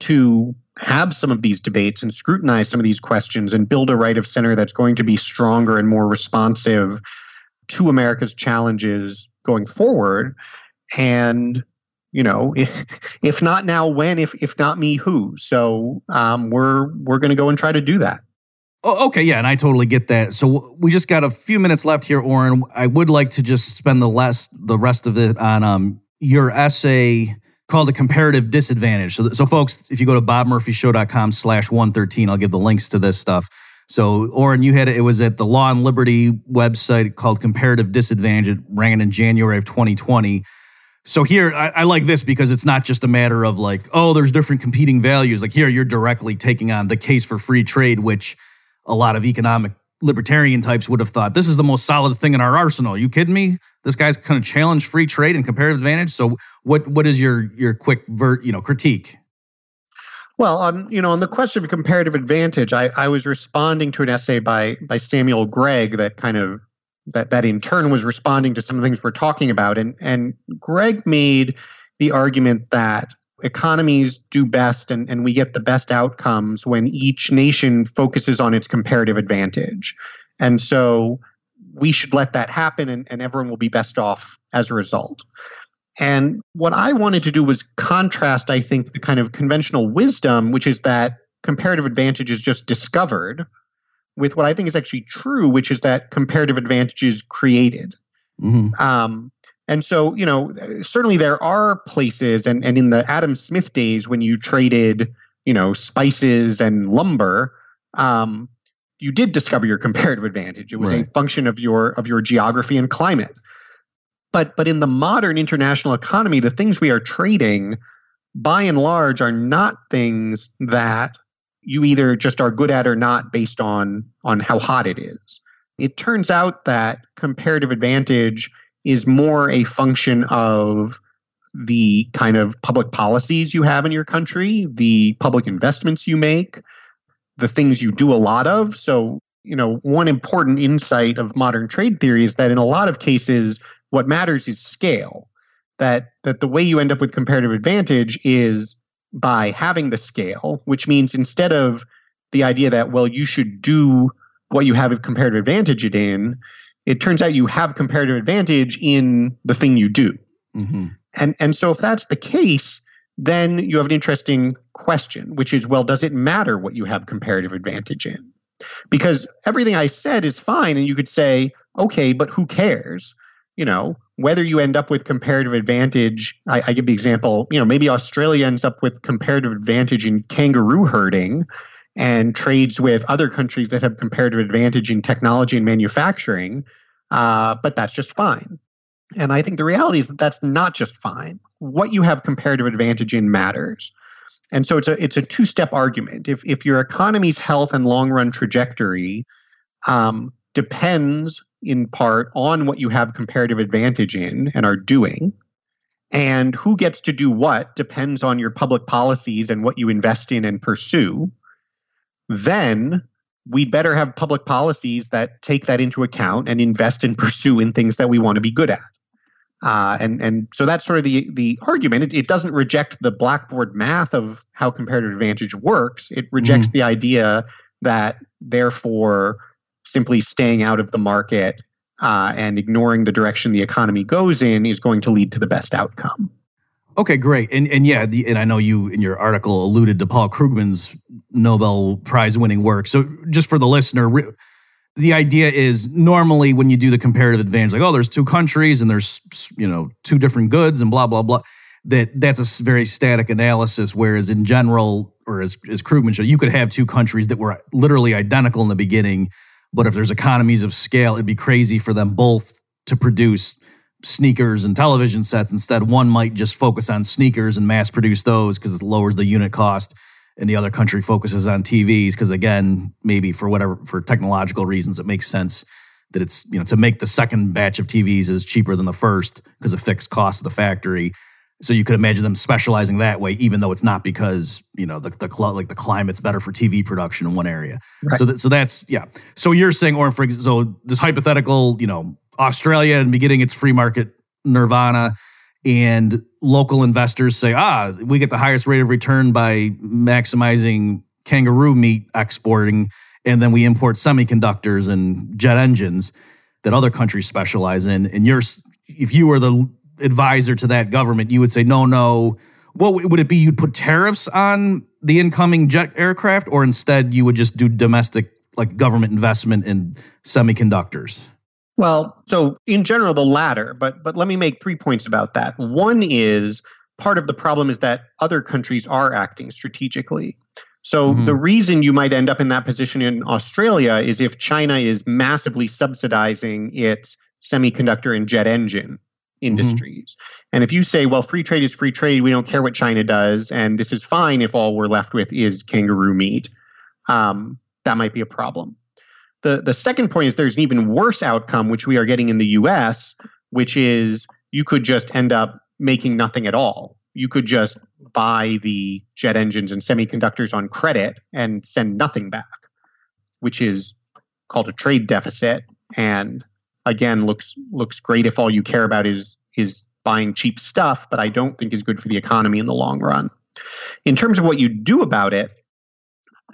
Speaker 4: to have some of these debates and scrutinize some of these questions and build a right of center that's going to be stronger and more responsive to America's challenges going forward. And you know, if, if not now, when? If if not me, who? So um, we're we're going to go and try to do that.
Speaker 1: Oh, okay, yeah, and I totally get that. So we just got a few minutes left here, Oren. I would like to just spend the last the rest of it on um, your essay called a comparative disadvantage. So, so folks, if you go to bobmurphyshow.com slash 113, I'll give the links to this stuff. So, Oren, you had it was at the Law and Liberty website called Comparative Disadvantage. It ran in January of 2020. So here, I, I, like this because it's not just a matter of like, oh, there's different competing values. Like here, you're directly taking on the case for free trade, which a lot of economic libertarian types would have thought this is the most solid thing in our arsenal. You kidding me? This guy's kind of challenge free trade and comparative advantage. So what what is your your quick you know critique?
Speaker 4: Well, on you know on the question of comparative advantage, I, I was responding to an essay by by Samuel Gregg that kind of that that in turn was responding to some of the things we're talking about, and and Gregg made the argument that economies do best and, and we get the best outcomes when each nation focuses on its comparative advantage. And so we should let that happen and, and everyone will be best off as a result. And what I wanted to do was contrast, I think, the kind of conventional wisdom, which is that comparative advantage is just discovered, with what I think is actually true, which is that comparative advantage is created. Mm-hmm. Um, and so, you know, certainly there are places, and, and in the Adam Smith days when you traded, you know, spices and lumber, um, you did discover your comparative advantage. It was right. a function of your of your geography and climate. But but in the modern international economy, the things we are trading, by and large, are not things that you either just are good at or not based on on how hot it is. It turns out that comparative advantage is more a function of the kind of public policies you have in your country, the public investments you make, the things you do a lot of. So, you know, one important insight of modern trade theory is that in a lot of cases, what matters is scale. That that the way you end up with comparative advantage is by having the scale, which means instead of the idea that, well, you should do what you have a comparative advantage in, it turns out you have comparative advantage in the thing you do. Mm-hmm. And, and so if that's the case, then you have an interesting question, which is well, does it matter what you have comparative advantage in? Because everything I said is fine. And you could say, okay, but who cares? You know, whether you end up with comparative advantage, I, I give the example, you know, maybe Australia ends up with comparative advantage in kangaroo herding and trades with other countries that have comparative advantage in technology and manufacturing, uh, but that's just fine. And I think the reality is that that's not just fine. What you have comparative advantage in matters. And so it's a it's a two step argument. If if your economy's health and long run trajectory um, depends in part on what you have comparative advantage in and are doing, and who gets to do what depends on your public policies and what you invest in and pursue then we'd better have public policies that take that into account and invest and pursue in things that we want to be good at. Uh, and and so that's sort of the the argument. It, it, doesn't reject the blackboard math of how comparative advantage works. It rejects mm-hmm. the idea that therefore simply staying out of the market uh, and ignoring the direction the economy goes in is going to lead to the best outcome.
Speaker 1: Okay, great. And and yeah, the, and I know you in your article alluded to Paul Krugman's Nobel Prize winning work. So just for the listener, the idea is normally when you do the comparative advantage, like oh, there's two countries and there's you know two different goods and blah blah blah. That that's a very static analysis. Whereas in general, or as as Krugman showed, you could have two countries that were literally identical in the beginning, but if there's economies of scale, it'd be crazy for them both to produce sneakers and television sets. Instead, one might just focus on sneakers and mass produce those because it lowers the unit cost. And the other country focuses on TVs because, again, maybe for whatever, for technological reasons, it makes sense that it's, you know, to make the second batch of TVs is cheaper than the first because of fixed cost of the factory. So you could imagine them specializing that way, even though it's not because you know the the like the climate's better for TV production in one area. Right. So that, so that's yeah. So you're saying, or for so this hypothetical, you know, Australia and be getting its free market nirvana and local investors say, ah, we get the highest rate of return by maximizing kangaroo meat exporting, and then we import semiconductors and jet engines that other countries specialize in. And you're, if you were the advisor to that government, you would say, no, no. What would it be? You'd put tariffs on the incoming jet aircraft, or instead you would just do domestic, like government investment in semiconductors?
Speaker 4: Well, so in general, the latter, but but let me make three points about that. One is part of the problem is that other countries are acting strategically. So mm-hmm. the reason you might end up in that position in Australia is if China is massively subsidizing its semiconductor and jet engine mm-hmm. industries. Mm-hmm. And if you say, well, free trade is free trade, we don't care what China does, and this is fine if all we're left with is kangaroo meat, um, that might be a problem. The the second point is there's an even worse outcome, which we are getting in the U.S., which is you could just end up making nothing at all. You could just buy the jet engines and semiconductors on credit and send nothing back, which is called a trade deficit. And again, looks looks great if all you care about is is buying cheap stuff, but I don't think is good for the economy in the long run. In terms of what you do about it,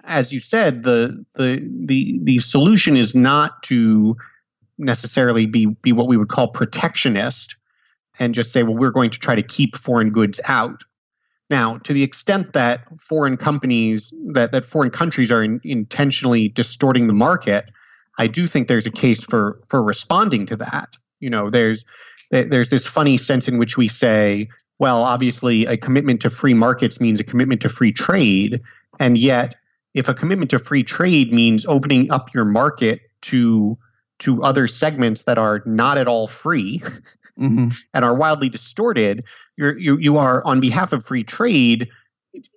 Speaker 4: as you said, the the the the solution is not to necessarily be be what we would call protectionist and just say, well, we're going to try to keep foreign goods out. Now, to the extent that foreign companies that that foreign countries are in, intentionally distorting the market, I do think there's a case for for responding to that. You know, there's there's this funny sense in which we say, well, obviously, a commitment to free markets means a commitment to free trade, and yet if a commitment to free trade means opening up your market to to other segments that are not at all free mm-hmm. and are wildly distorted, you're, you you are on behalf of free trade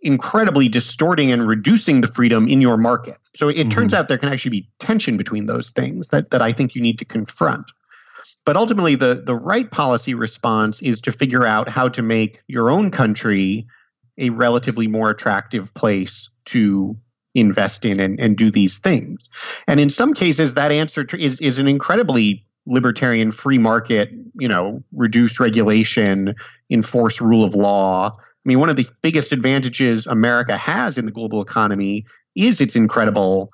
Speaker 4: incredibly distorting and reducing the freedom in your market. So it mm-hmm. turns out there can actually be tension between those things that that I think you need to confront. But ultimately, the the right policy response is to figure out how to make your own country a relatively more attractive place to invest in and, and do these things. And in some cases, that answer is, is an incredibly libertarian free market, you know, reduce regulation, enforce rule of law. I mean, one of the biggest advantages America has in the global economy is its incredible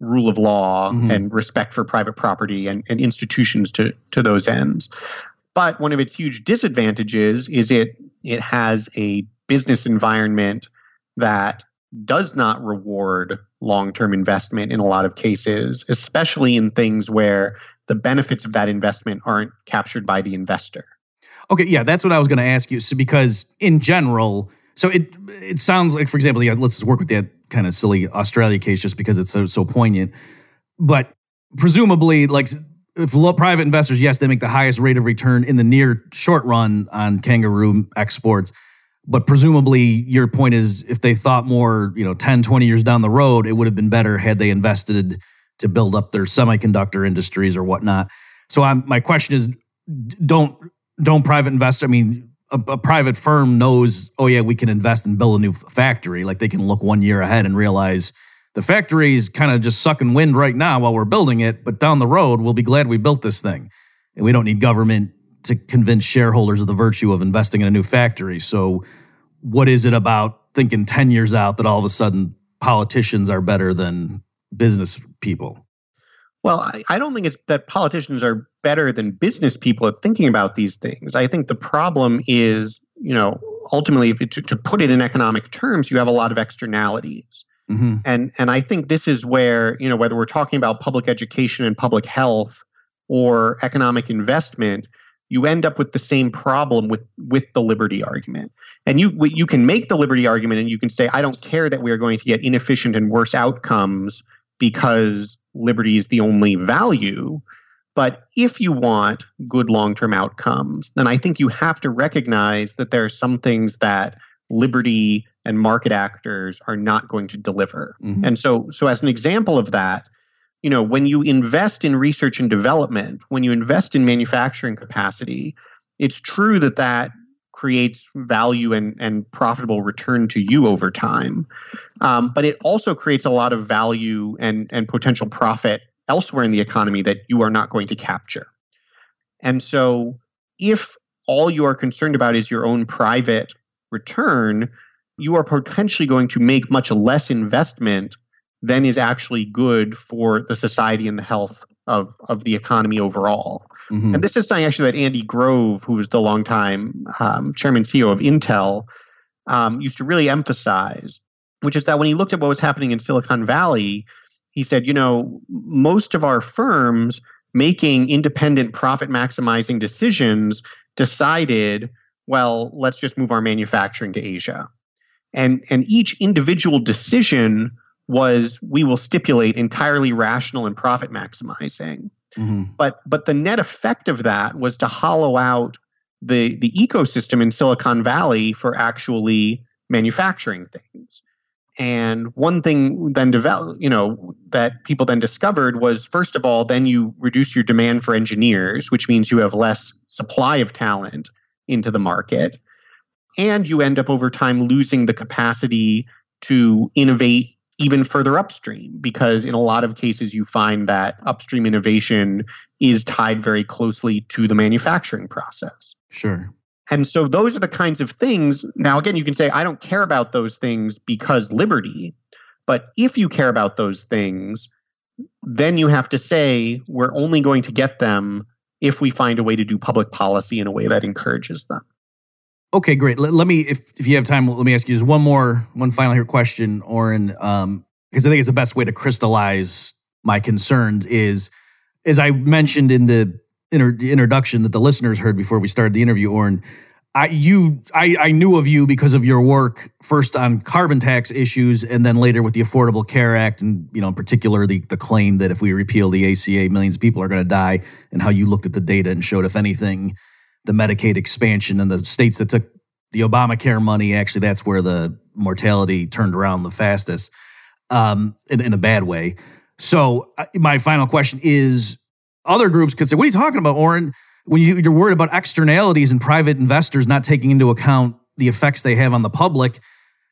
Speaker 4: rule of law mm-hmm. and respect for private property and, and institutions to, to those ends. But one of its huge disadvantages is it it has a business environment that does not reward long term investment in a lot of cases, especially in things where the benefits of that investment aren't captured by the investor.
Speaker 1: Okay, yeah, that's what I was going to ask you. So, because in general, so it it sounds like, for example, yeah, let's just work with that kind of silly Australia case just because it's so so poignant. But presumably, like if low private investors, yes, they make the highest rate of return in the near short run on kangaroo exports but presumably your point is if they thought more you know 10 20 years down the road it would have been better had they invested to build up their semiconductor industries or whatnot so I'm, my question is don't don't private invest i mean a, a, private firm knows oh yeah we can invest and build a new factory like they can look one year ahead and realize the factory is kind of just sucking wind right now while we're building it, but down the road, we'll be glad we built this thing. And we don't need government to convince shareholders of the virtue of investing in a new factory. So, what is it about thinking 10 years out that all of a sudden politicians are better than business people?
Speaker 4: Well, I, I don't think it's that politicians are better than business people at thinking about these things. I think the problem is, you know, ultimately, if it, to, to put it in economic terms, you have a lot of externalities. Mm-hmm. And and I think this is where you know whether we're talking about public education and public health or economic investment, you end up with the same problem with with the liberty argument. And you you can make the liberty argument and you can say I don't care that we are going to get inefficient and worse outcomes because liberty is the only value. But if you want good long term outcomes, then I think you have to recognize that there are some things that liberty and market actors are not going to deliver. Mm-hmm. And so, so as an example of that, you know, when you invest in research and development, when you invest in manufacturing capacity, it's true that that creates value and, and profitable return to you over time. Um, but it also creates a lot of value and, and potential profit elsewhere in the economy that you are not going to capture. And so if all you are concerned about is your own private return, you are potentially going to make much less investment than is actually good for the society and the health of, of the economy overall. Mm-hmm. And this is something actually that Andy Grove, who was the longtime um, chairman CEO of Intel, um, used to really emphasize, which is that when he looked at what was happening in Silicon Valley, he said, you know, most of our firms making independent profit maximizing decisions decided, well, let's just move our manufacturing to Asia. And, and each individual decision was we will stipulate entirely rational and profit maximizing. Mm-hmm. But but the net effect of that was to hollow out the the ecosystem in Silicon Valley for actually manufacturing things. And one thing then develop, you know, that people then discovered was first of all, then you reduce your demand for engineers, which means you have less supply of talent into the market. And you end up over time losing the capacity to innovate even further upstream because in a lot of cases you find that upstream innovation is tied very closely to the manufacturing process.
Speaker 1: Sure.
Speaker 4: And so those are the kinds of things. Now, again, you can say, I don't care about those things because liberty. But if you care about those things, then you have to say, we're only going to get them if we find a way to do public policy in a way that encourages them.
Speaker 1: Okay, great. Let, let me, if, if you have time, let me ask you just one more, one final here question, Oren, um, because I think it's the best way to crystallize my concerns is, as I mentioned in the inter- introduction that the listeners heard before we started the interview, Oren, I you I, I knew of you because of your work first on carbon tax issues and then later with the Affordable Care Act and you know in particular the the claim that if we repeal the ACA millions of people are going to die and how you looked at the data and showed if anything the Medicaid expansion and the states that took the Obamacare money, actually, that's where the mortality turned around the fastest um, in, in a bad way. So, uh, my final question is other groups could say, What are you talking about, Oren? When you, you're worried about externalities and private investors not taking into account the effects they have on the public,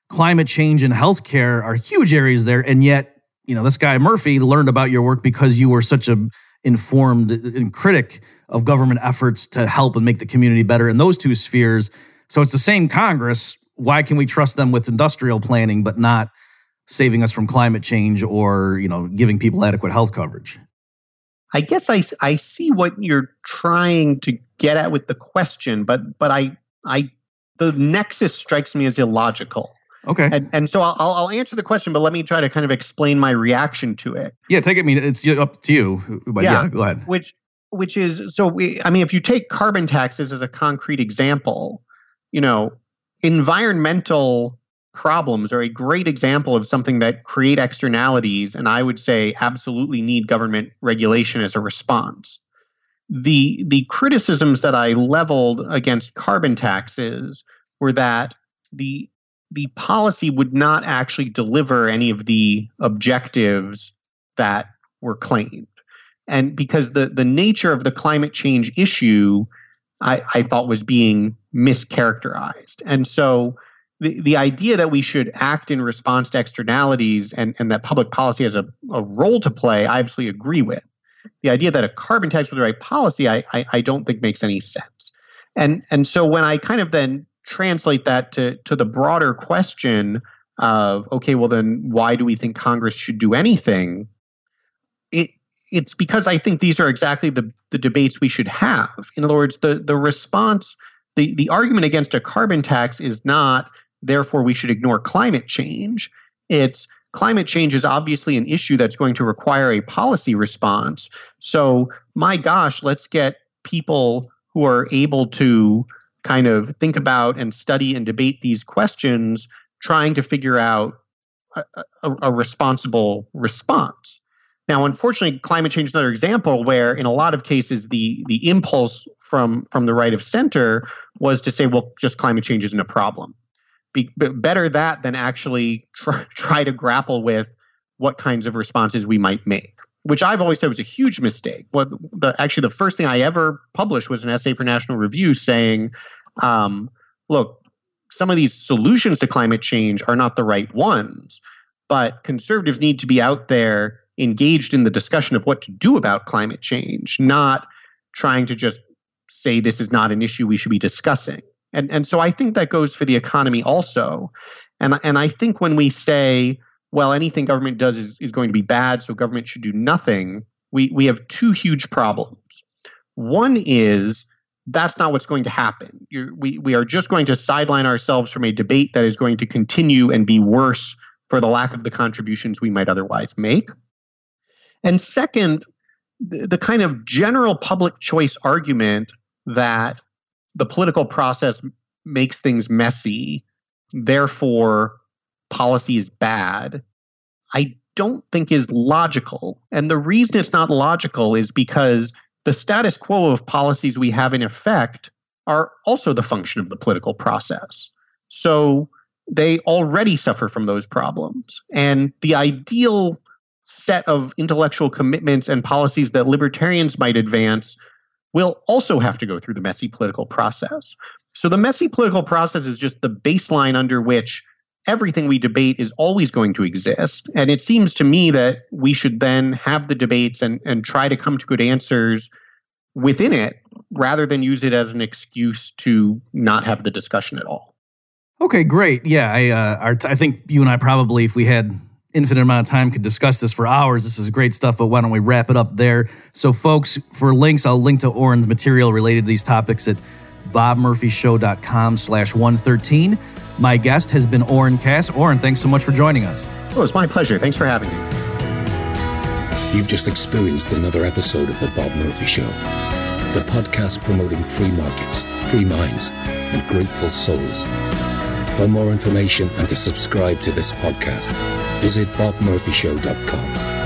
Speaker 1: climate change and healthcare are huge areas there. And yet, you know, this guy Murphy learned about your work because you were such a informed critic of government efforts to help and make the community better in those two spheres. So it's the same Congress. Why can we trust them with industrial planning, but not saving us from climate change or you know giving people adequate health coverage?
Speaker 4: I guess I, I see what you're trying to get at with the question, but but I I the nexus strikes me as illogical.
Speaker 1: Okay.
Speaker 4: And, and so I'll, I'll answer the question, but let me try to kind of explain my reaction to it.
Speaker 1: Yeah, take it. I mean, it's up to you. But yeah, yeah go ahead.
Speaker 4: Which which is so we, I mean, if you take carbon taxes as a concrete example, you know, environmental problems are a great example of something that create externalities, and I would say absolutely need government regulation as a response. The the criticisms that I leveled against carbon taxes were that the the policy would not actually deliver any of the objectives that were claimed and because the the nature of the climate change issue I, I thought was being mischaracterized. And so the, the idea that we should act in response to externalities and, and that public policy has a, a role to play, I absolutely agree with. The idea that a carbon tax with the right policy, I, I, I don't think makes any sense. And and so when I kind of then translate that to to the broader question of okay, well then why do we think Congress should do anything? It it's because I think these are exactly the the debates we should have. In other words, the the response, the the argument against a carbon tax is not therefore we should ignore climate change. It's climate change is obviously an issue that's going to require a policy response. So, my gosh, let's get people who are able to kind of think about and study and debate these questions, trying to figure out a, a, a responsible response. Now, unfortunately, climate change is another example where, in a lot of cases, the the impulse from from the right of center was to say, "Well, just climate change isn't a problem." Be, better that than actually try, try to grapple with what kinds of responses we might make which I've always said was a huge mistake. What the actually the first thing I ever published was an essay for National Review saying, um, "Look, some of these solutions to climate change are not the right ones, but conservatives need to be out there engaged in the discussion of what to do about climate change, not trying to just say this is not an issue we should be discussing." And and so I think that goes for the economy also. And and I think when we say well, anything government does is, is going to be bad, so government should do nothing, we, we have two huge problems. One is that's not what's going to happen. You're, we, we are just going to sideline ourselves from a debate that is going to continue and be worse for the lack of the contributions we might otherwise make. And second, the, the kind of general public choice argument that the political process makes things messy, therefore policy is bad, I don't think is logical. And the reason it's not logical is because the status quo of policies we have in effect are also the function of the political process. So they already suffer from those problems. And the ideal set of intellectual commitments and policies that libertarians might advance will also have to go through the messy political process. So the messy political process is just the baseline under which everything we debate is always going to exist. And it seems to me that we should then have the debates and, and try to come to good answers within it rather than use it as an excuse to not have the discussion at all.
Speaker 1: Okay, great. Yeah, I, uh, our, I think you and I probably, if we had infinite amount of time, could discuss this for hours. This is great stuff, but why don't we wrap it up there? So, folks, for links, I'll link to Oren's material related to these topics at bobmurphyshow.com slash 113. My guest has been Oren Cass. Oren, thanks so much for joining us.
Speaker 4: Oh, it's my pleasure. Thanks for having me.
Speaker 3: You've just experienced another episode of The Bob Murphy Show, the podcast promoting free markets, free minds, and grateful souls. For more information and to subscribe to this podcast, visit bobmurphyshow.com.